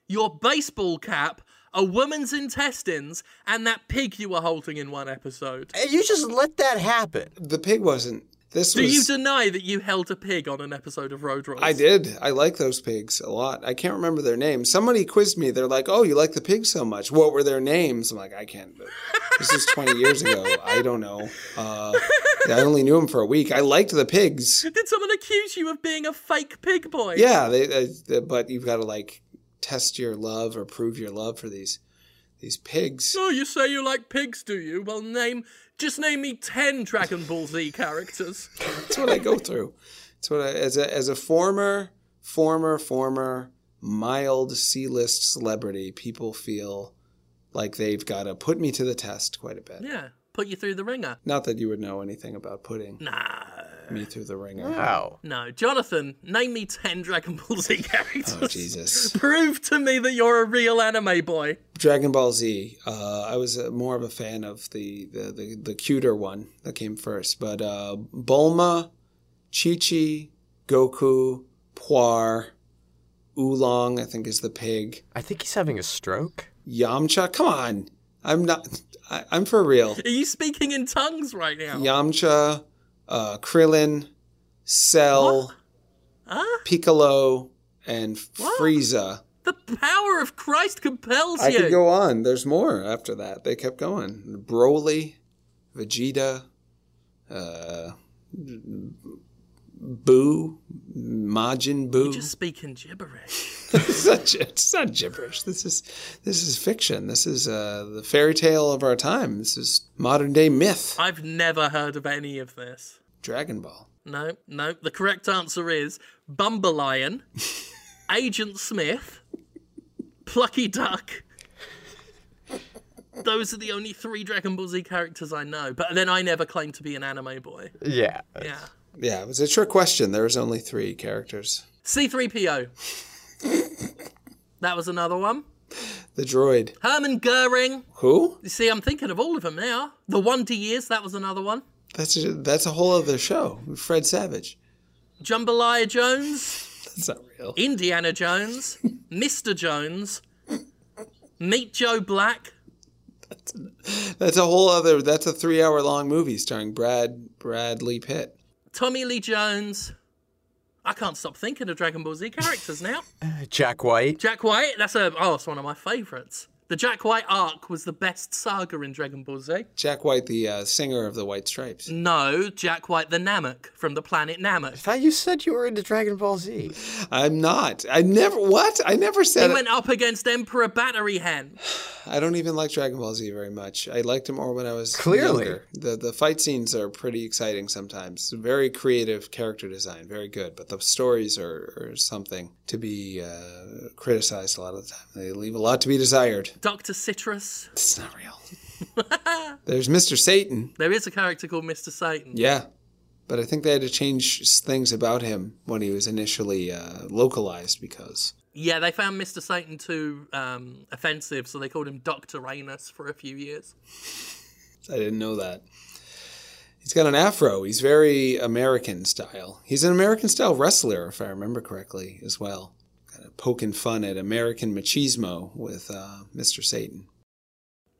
your baseball cap, a woman's intestines, and that pig you were holding in one episode. And you just let that happen. The pig wasn't. This Do was. you deny that you held a pig on an episode of Road Rules? I did. I like those pigs a lot. I can't remember their names. Somebody quizzed me. They're like, "Oh, you like the pigs so much? What were their names?" I'm like, "I can't." This is 20 years ago. I don't know. Uh, I only knew them for a week. I liked the pigs. Did someone accuse you of being a fake pig boy? Yeah, they, uh, but you've got to like test your love or prove your love for these these pigs. Oh, you say you like pigs, do you? Well, name just name me ten Dragon Ball Z characters. <laughs> That's what I go through. That's what I, as a as a former former former mild C-list celebrity, people feel like they've got to put me to the test quite a bit. Yeah, put you through the ringer. Not that you would know anything about putting Nah, me through the ringer. Wow. no, Jonathan, name me ten Dragon Ball Z <laughs> characters. Oh Jesus! <laughs> Prove to me that you're a real anime boy. Dragon Ball Z. Uh, I was uh, more of a fan of the, the the the cuter one that came first, but uh, Bulma, Chi Chi, Goku, Puar, Oolong. I think is the pig. I think he's having a stroke. Yamcha. Come on, I'm not. I, I'm for real. Are you speaking in tongues right now? Yamcha, uh, Krillin, Cell, Huh? Piccolo, and Frieza. The power of Christ compels you! I could go on. There's more after that. They kept going. Broly, Vegeta, uh, Boo, Majin Boo. You're just speaking gibberish. <laughs> it's, not, it's not gibberish. This is this is fiction. This is uh, the fairy tale of our time. This is modern day myth. I've never heard of any of this. Dragon Ball. No, no. The correct answer is Bumbleion, <laughs> Agent Smith, Plucky Duck. Those are the only three Dragon Ball Z characters I know. But then I never claimed to be an anime boy. Yeah. Yeah. Yeah, it was a trick question. There was only three characters. C3PO. <laughs> that was another one. The droid. Herman Goering. Who? You see, I'm thinking of all of them now. The Wonder Years, that was another one. That's a, that's a whole other show. Fred Savage. Jambalaya Jones. That's not real. Indiana Jones, <laughs> Mr. Jones, Meet Joe Black. That's a whole other. That's a three-hour long movie starring Brad Bradley Pitt. Tommy Lee Jones. I can't stop thinking of Dragon Ball Z characters now. <laughs> Jack White. Jack White, that's a oh, it's one of my favourites. The Jack White arc was the best saga in Dragon Ball Z. Jack White, the uh, singer of the White Stripes. No, Jack White the Namek from the planet I Namek. thought you said you were into Dragon Ball Z. I'm not. I never. What? I never said. He it. went up against Emperor Battery Hen. <sighs> I don't even like Dragon Ball Z very much. I liked it more when I was Clearly. younger. The the fight scenes are pretty exciting sometimes. Very creative character design, very good. But the stories are, are something to be uh, criticized a lot of the time. They leave a lot to be desired. Dr. Citrus. It's not real. <laughs> There's Mr. Satan. There is a character called Mr. Satan. Yeah. But I think they had to change things about him when he was initially uh, localized because Yeah, they found Mr. Satan too um, offensive, so they called him Dr. Anus for a few years. I didn't know that. He's got an afro. He's very American style. He's an American style wrestler, if I remember correctly, as well. Poking fun at American machismo with uh, Mr. Satan.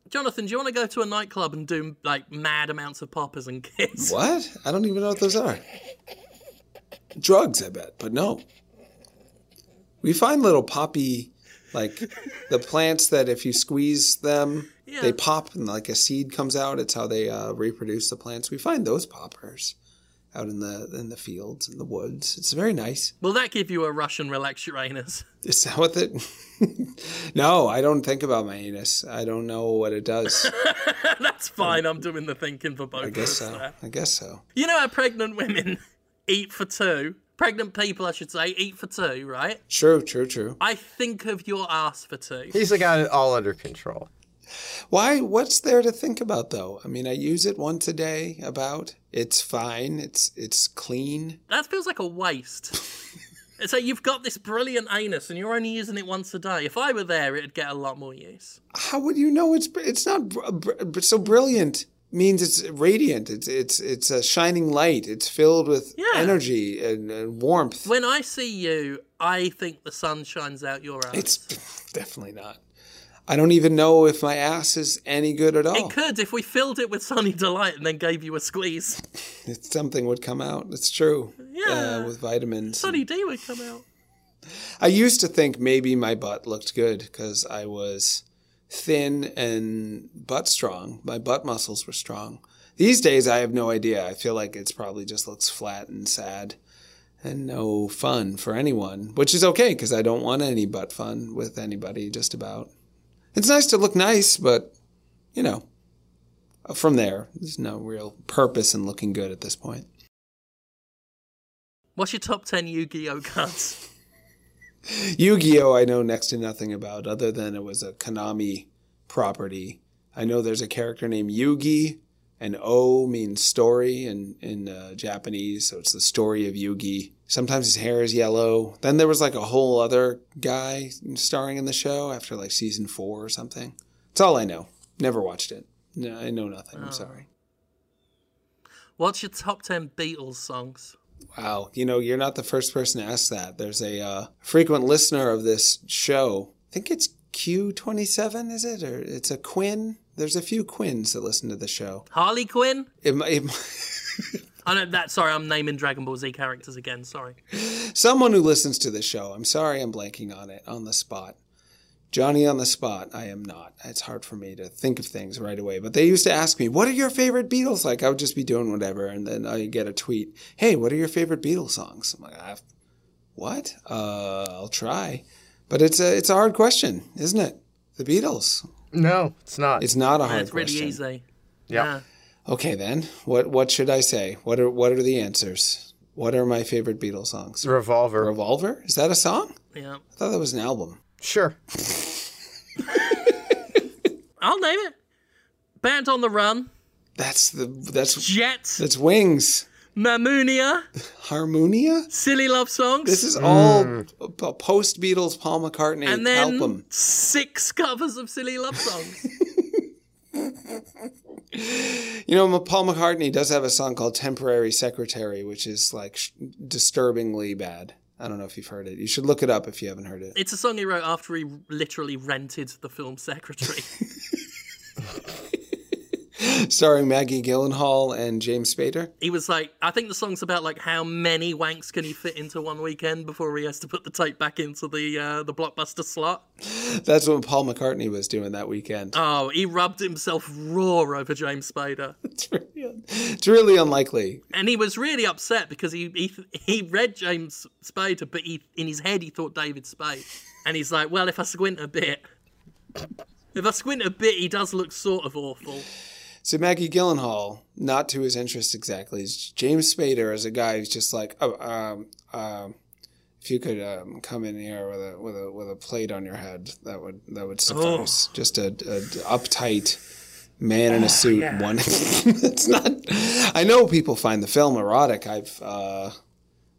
Jonathan, do you want to go to a nightclub and do like mad amounts of poppers and kids? What? I don't even know what those are. Drugs, I bet, but no. We find little poppy, like the plants that if you squeeze them, Yeah. they pop and like a seed comes out. It's how they uh, reproduce the plants. We find those poppers out in the in the fields in the woods. It's very nice. Will that give you a Russian relax Uranus? <laughs> Is that what it? <laughs> no, I don't think about my anus. I don't know what it does. <laughs> That's fine. I'm doing the thinking for both I of guess us so. there. I guess so. You know how pregnant women eat for two? Pregnant people, I should say, eat for two, right? True, true, true. I think of your ass for two. He's got it all under control. Why? What's there to think about though? I mean, I use it once a day. About it's fine. It's it's clean. That feels like a waste. <laughs> it's like you've got this brilliant anus and you're only using it once a day. If I were there, it'd get a lot more use. How would you know it's it's not br- br- so brilliant? Means it's radiant. It's it's it's a shining light. It's filled with Yeah. energy and, and warmth. When I see you, I think the sun shines out your ass. It's <laughs> definitely not. I don't even know if my ass is any good at all. It could if we filled it with sunny delight and then gave you a squeeze. Something would come out. It's true. Yeah. Uh, with vitamins. Sunny D would come out. I used to think maybe my butt looked good because I was thin and butt strong. My butt muscles were strong. These days, I have no idea. I feel like it's probably just looks flat and sad and no fun for anyone, which is okay because I don't want any butt fun with anybody, just about. It's nice to look nice, but, you know, from there, there's no real purpose in looking good at this point. What's your top 10 Yu Gi Oh cards? <laughs> Yu-Gi-Oh! I know next to nothing about, other than it was a Konami property. I know there's a character named Yugi, and O means story in in uh, Japanese, so it's the story of Yugi. Sometimes his hair is yellow. Then there was like a whole other guy starring in the show after like season four or something. That's all I know. Never watched it. No, I know nothing. I'm sorry. What's your top 10 Beatles songs? Wow, you know, you're not the first person to ask that. There's a uh, frequent listener of this show. I think it's Q27, is it? Or it's a Quinn? There's a few Quins that listen to the show. Harley Quinn? It, it, <laughs> I know that. Sorry, I'm naming Dragon Ball Z characters again. Sorry. someone who listens to the show. I'm sorry I'm blanking on it on the spot. Johnny on the spot. I am not. It's hard for me to think of things right away. But they used to ask me, "What are your favorite Beatles?" Like I would just be doing whatever, and then I get a tweet, "Hey, what are your favorite Beatles songs?" I'm like, I have, "What? Uh, I'll try." But it's a it's a hard question, isn't it? The Beatles. No, it's not. It's not a hard It's really question. easy. yeah. Yeah. Okay, then what what should I say? What are what are the answers? What are my favorite Beatles songs? Revolver. Revolver? Is that a song? Yeah. I thought that was an album. Sure. <laughs> I'll name it. Band on the Run, That's the that's Jets. that's Wings. Mamunia, Harmonia. Silly Love Songs, This is all hmm. post Beatles Paul McCartney and then album. six covers of Silly Love Songs. <laughs> You know, Paul McCartney does have a song called "Temporary Secretary," which is like sh- disturbingly bad. I don't know if you've heard it. You should look it up if you haven't heard it. it's a song he wrote after he literally rented the film Secretary. <laughs> <laughs> Starring Maggie Gyllenhaal and James Spader. he was like, I think the song's about like how many wanks can he fit into one weekend before he has to put the tape back into the uh, the blockbuster slot. That's what Paul McCartney was doing that weekend. Oh, he rubbed himself raw over James Spader. <laughs> It's really, it's really unlikely. and he was really upset because he he, he read James Spader, but he in his head he thought David Spade, and he's like, well, if I squint a bit, if I squint a bit, he does look sort of awful. So Maggie Gyllenhaal, not to his interest exactly, is James Spader as a guy who's just like, oh, um, um, if you could um, come in here with a with a with a plate on your head, that would that would suffice. Just a, a uptight man in a suit. One, <laughs> it's not. I know people find the film erotic. I've uh,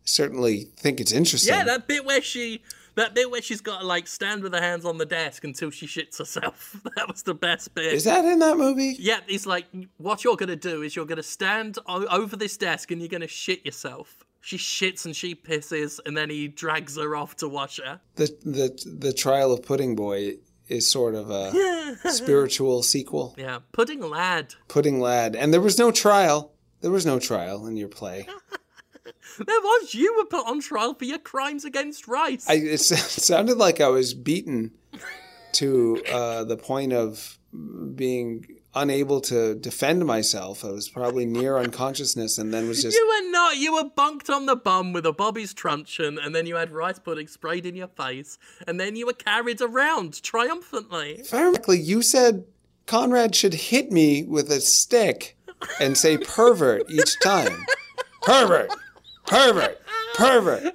certainly think it's interesting. Yeah, that bit where she That bit where she's got to like stand with her hands on the desk until she shits herself. <laughs> That was the best bit. Is that in that movie? Yeah, he's like, what you're gonna do is you're gonna stand o- over this desk and you're gonna shit yourself. She shits and she pisses, and then he drags her off to wash her. The the the trial of Pudding Boy is sort of a <laughs> spiritual sequel. Yeah, pudding lad. Pudding Lad, and there was no trial. There was no trial in your play. <laughs> There was you were put on trial for your crimes against rice. I, it, <laughs> sounded like I was beaten to uh, the point of being unable to defend myself. I was probably near unconsciousness, and then was just you were not. You were bunked on the bum with a Bobby's truncheon, and then you had rice pudding sprayed in your face, and then you were carried around triumphantly. If I remember correctly, you said Conrad should hit me with a stick and say pervert each time. <laughs> Pervert, pervert, pervert. Yeah,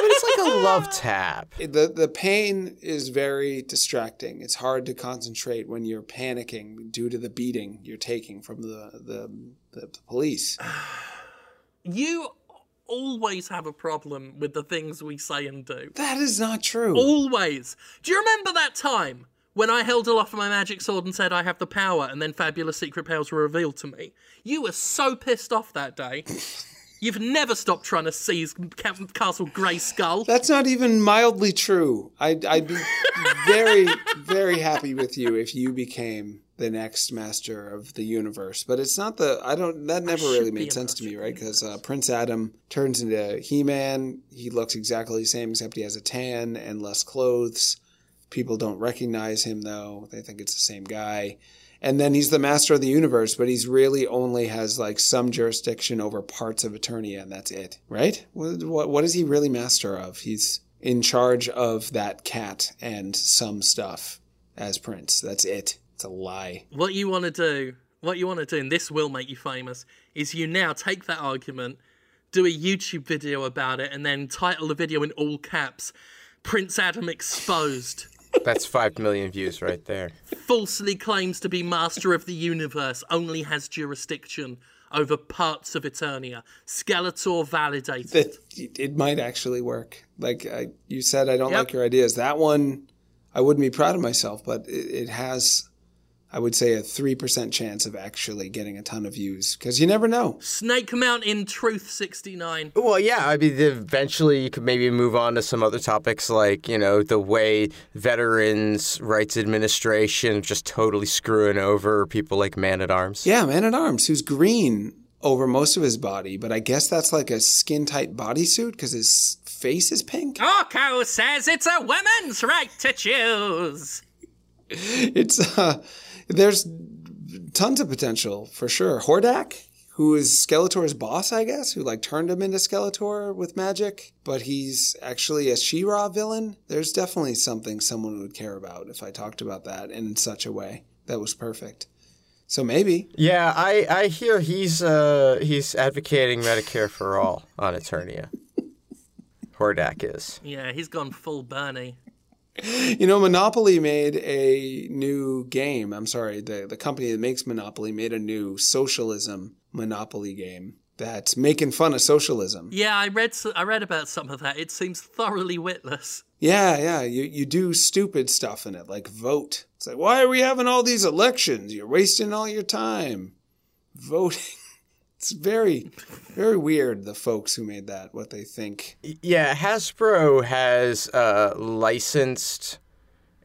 but it's like a love tap. The the pain is very distracting. It's hard to concentrate when you're panicking due to the beating you're taking from the the, the police. <sighs> You always have a problem with the things we say and do. That is not true. Always. Do you remember that time when I held aloft my magic sword and said I have the power, and then fabulous secret powers were revealed to me? You were so pissed off that day. <laughs> You've never stopped trying to seize Ca- Castle Grayskull. That's not even mildly true. I'd, I'd be very, very happy with you if you became the next master of the universe. But it's not the. I don't. That never really made sense to me, right? Because uh, Prince Adam turns into He Man. He looks exactly the same, except he has a tan and less clothes. People don't recognize him though. They think it's the same guy. And then he's the master of the universe, but he's really only has like some jurisdiction over parts of Eternia, and that's it, right? What, what, what is he really master of? He's in charge of that cat and some stuff as prince. That's it. It's a lie. What you want to do, what you want to do, and this will make you famous, is you now take that argument, do a YouTube video about it, and then title the video in all caps Prince Adam Exposed. That's five million views right there. falsely claims to be master of the universe, only has jurisdiction over parts of Eternia. Skeletor validated. That it might actually work. Like I, you said, I don't Yep. like your ideas. That one, I wouldn't be proud of myself, but it, it has, I would say, a three percent chance of actually getting a ton of views because you never know. Snake Mountain in Truth 69. Well, yeah, I mean, eventually you could maybe move on to some other topics like, you know, the way Veterans Rights Administration just totally screwing over people like Man at Arms. Yeah, Man at Arms, who's green over most of his body, but I guess that's like a skin tight bodysuit because his face is pink. Orko says it's a woman's right to choose. <laughs> It's uh, there's tons of potential for sure. Hordak, who is Skeletor's boss, I guess, who like turned him into Skeletor with magic, but he's actually a She-Ra villain. There's definitely something someone would care about if I talked about that in such a way that was perfect. So maybe Yeah, I, I hear he's uh he's advocating Medicare for all on Eternia. <laughs> Hordak is. Yeah, he's gone full Bernie. You know, Monopoly made a new game. I'm sorry, the, the company that makes Monopoly made a new socialism Monopoly game that's making fun of socialism. Yeah, I read I read about some of that. It seems thoroughly witless. Yeah, yeah, you, you do stupid stuff in it, like vote. It's like, why are we having all these elections? You're wasting all your time voting. It's very, very weird, the folks who made that, what they think. Yeah, Hasbro has uh, licensed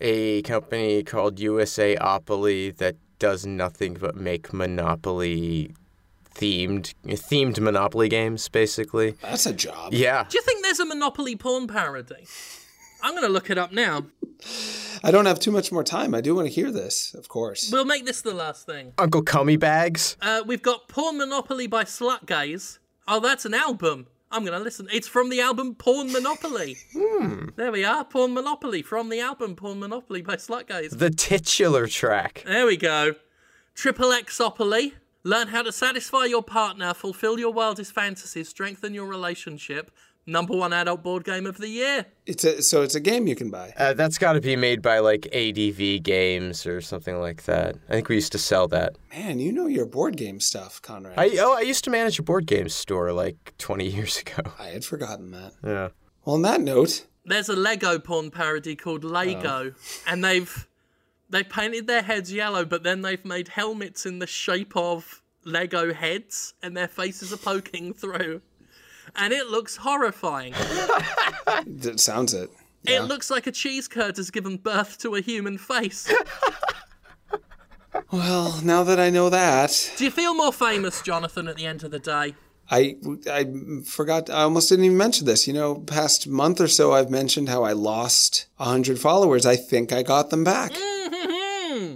a company called USAopoly that does nothing but make Monopoly themed themed Monopoly games, basically. That's a job. Yeah. Do you think there's a Monopoly porn parody? I'm going to look it up now. I don't have too much more time. I do want to hear this, of course. We'll make this the last thing. Uncle Cummy Bags. Uh, we've got Porn Monopoly by Slut Guys. Oh, that's an album. I'm going to listen. It's from the album Porn Monopoly. <laughs> There we are. Porn Monopoly from the album Porn Monopoly by Slut Guys. The titular track. There we go. Triple Xopoly. Learn how to satisfy your partner, fulfill your wildest fantasies, strengthen your relationship. Number one adult board game of the year. It's a so it's a game you can buy. Uh, that's got to be made by like ADV Games or something like that. I think we used to sell that. Man, you know your board game stuff, Conrad. I oh, I used to manage a board game store like 20 <laughs> years ago. I had forgotten that. Yeah. Well, on that note, there's a Lego porn parody called Lego, and they've they painted their heads yellow, but then they've made helmets in the shape of Lego heads, and their faces are poking through, and it looks horrifying. <laughs> That sounds it. It looks like a cheese curd has given birth to a human face. <laughs> Well, now that I know that, Do you feel more famous, Jonathan, at the end of the day? I I forgot. I almost didn't even mention this. You know, past month or so, I've mentioned how I lost hundred followers. I think I got them back.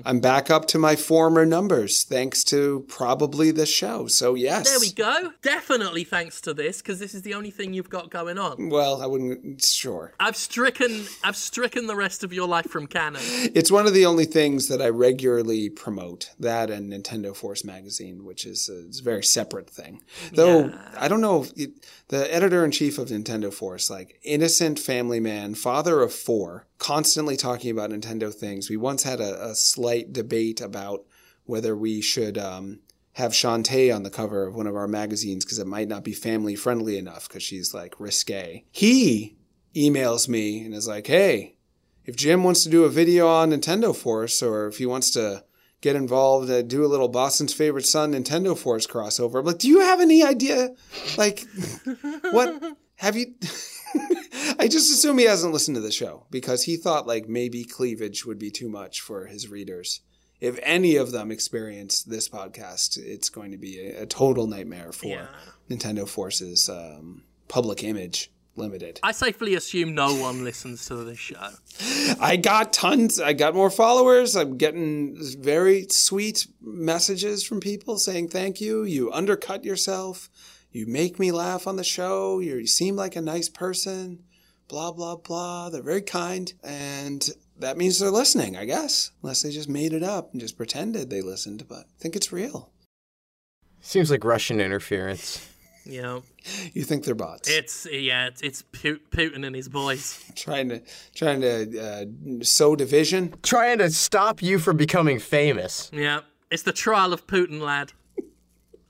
Mm. I'm back up to my former numbers, thanks to probably this show. So yes. There we go. Definitely thanks to this, because this is the only thing you've got going on. Well, I wouldn't. Sure. I've stricken I've stricken the rest of your life from canon. It's one of the only things that I regularly promote. That and Nintendo Force magazine, which is a, a very separate thing. Though I don't know if it, the editor in chief of Nintendo Force, like innocent family man, father of four, constantly talking about Nintendo things. We once had a, a slight debate about whether we should um, have Shantae on the cover of one of our magazines because it might not be family friendly enough because she's like risque. He emails me and is like, "Hey, if Jim wants to do a video on Nintendo Force, or if he wants to get involved and do a little Boston's favorite son Nintendo Force crossover, I'm like, do you have any idea? Like, <laughs> what have you? <laughs> I just assume he hasn't listened to the show because he thought like maybe cleavage would be too much for his readers. If any of them experience this podcast, it's going to be a, a total nightmare for Yeah. Nintendo Force's um, public image limited. I safely assume no one listens to this show. <laughs> I got tons. I got more followers. I'm getting very sweet messages from people saying thank you. You undercut yourself. You make me laugh on the show. You're, you seem like a nice person. Blah blah blah. They're very kind, and that means they're listening. I guess, unless they just made it up and just pretended they listened. But I think it's real. Seems like Russian interference. <laughs> You know, You think they're bots? it's yeah, it's, it's Putin and his boys. <laughs> trying to trying to uh, sow division. Trying to stop you from becoming famous. Yeah, it's the trial of Putin, lad.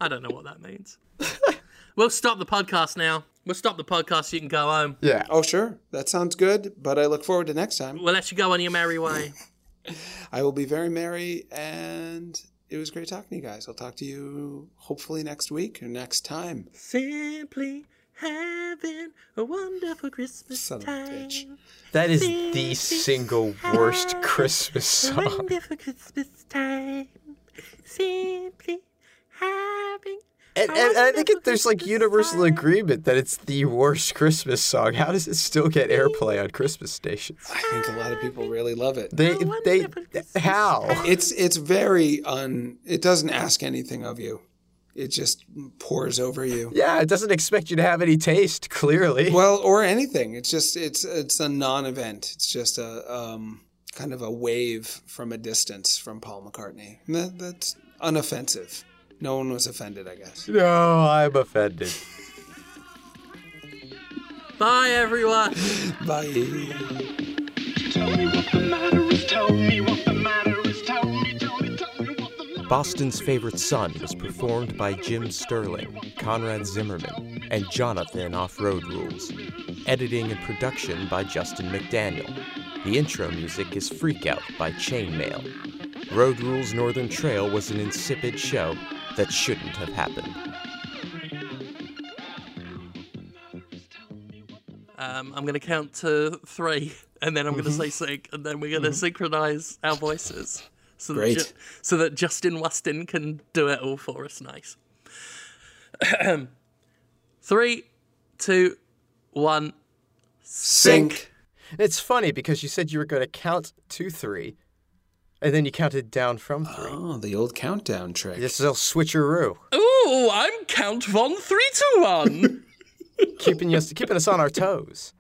I don't know what that means. <laughs> we'll stop the podcast now. We'll stop the podcast so you can go home. Yeah. Oh sure, that sounds good. But I look forward to next time. We'll let you go on your merry way. <laughs> I will be very merry, and it was great talking to you guys. I'll talk to you hopefully next week or next time. Simply having a wonderful Christmas Son of a time. bitch. That is the single worst Christmas A song. wonderful Christmas time. Simply having. And, a and I think it, there's like universal time. agreement that it's the worst Christmas song. How does it still get airplay on Christmas stations? I think a lot of people really love it. They, A they, how? <laughs> It's it's very un. It doesn't ask anything of you. It just pours over you. Yeah, it doesn't expect you to have any taste. Clearly. <laughs> Well, or anything. It's just it's it's a non-event. It's just a um, kind of a wave from a distance from Paul McCartney. That, that's unoffensive. No one was offended, I guess. No, I'm offended. Bye, everyone. Bye. Tell me what the matter is. Tell me what the matter is. Tell me, tell me, tell me what the matter Boston's Favorite Son was performed by Jim Sterling, Conrad Zimmerman, and Jonathan Off Road Rules. Editing and production by Justin McDaniel. The intro music is Freak Out by Chainmail. Road Rules Northern Trail was an insipid show that shouldn't have happened. Um, I'm going to count to three, and then I'm going to say sync, and then we're going to synchronize our voices. So Great. That Ju- so that Justin Weston can do it all for us. Nice. <clears throat> three, two, one. Sync. It's funny because you said you were going to count to three, and then you counted down from three. Oh, the old countdown trick. This is a switcheroo, Ooh, I'm Count Von Three Two One. <laughs> keeping us keeping us on our toes.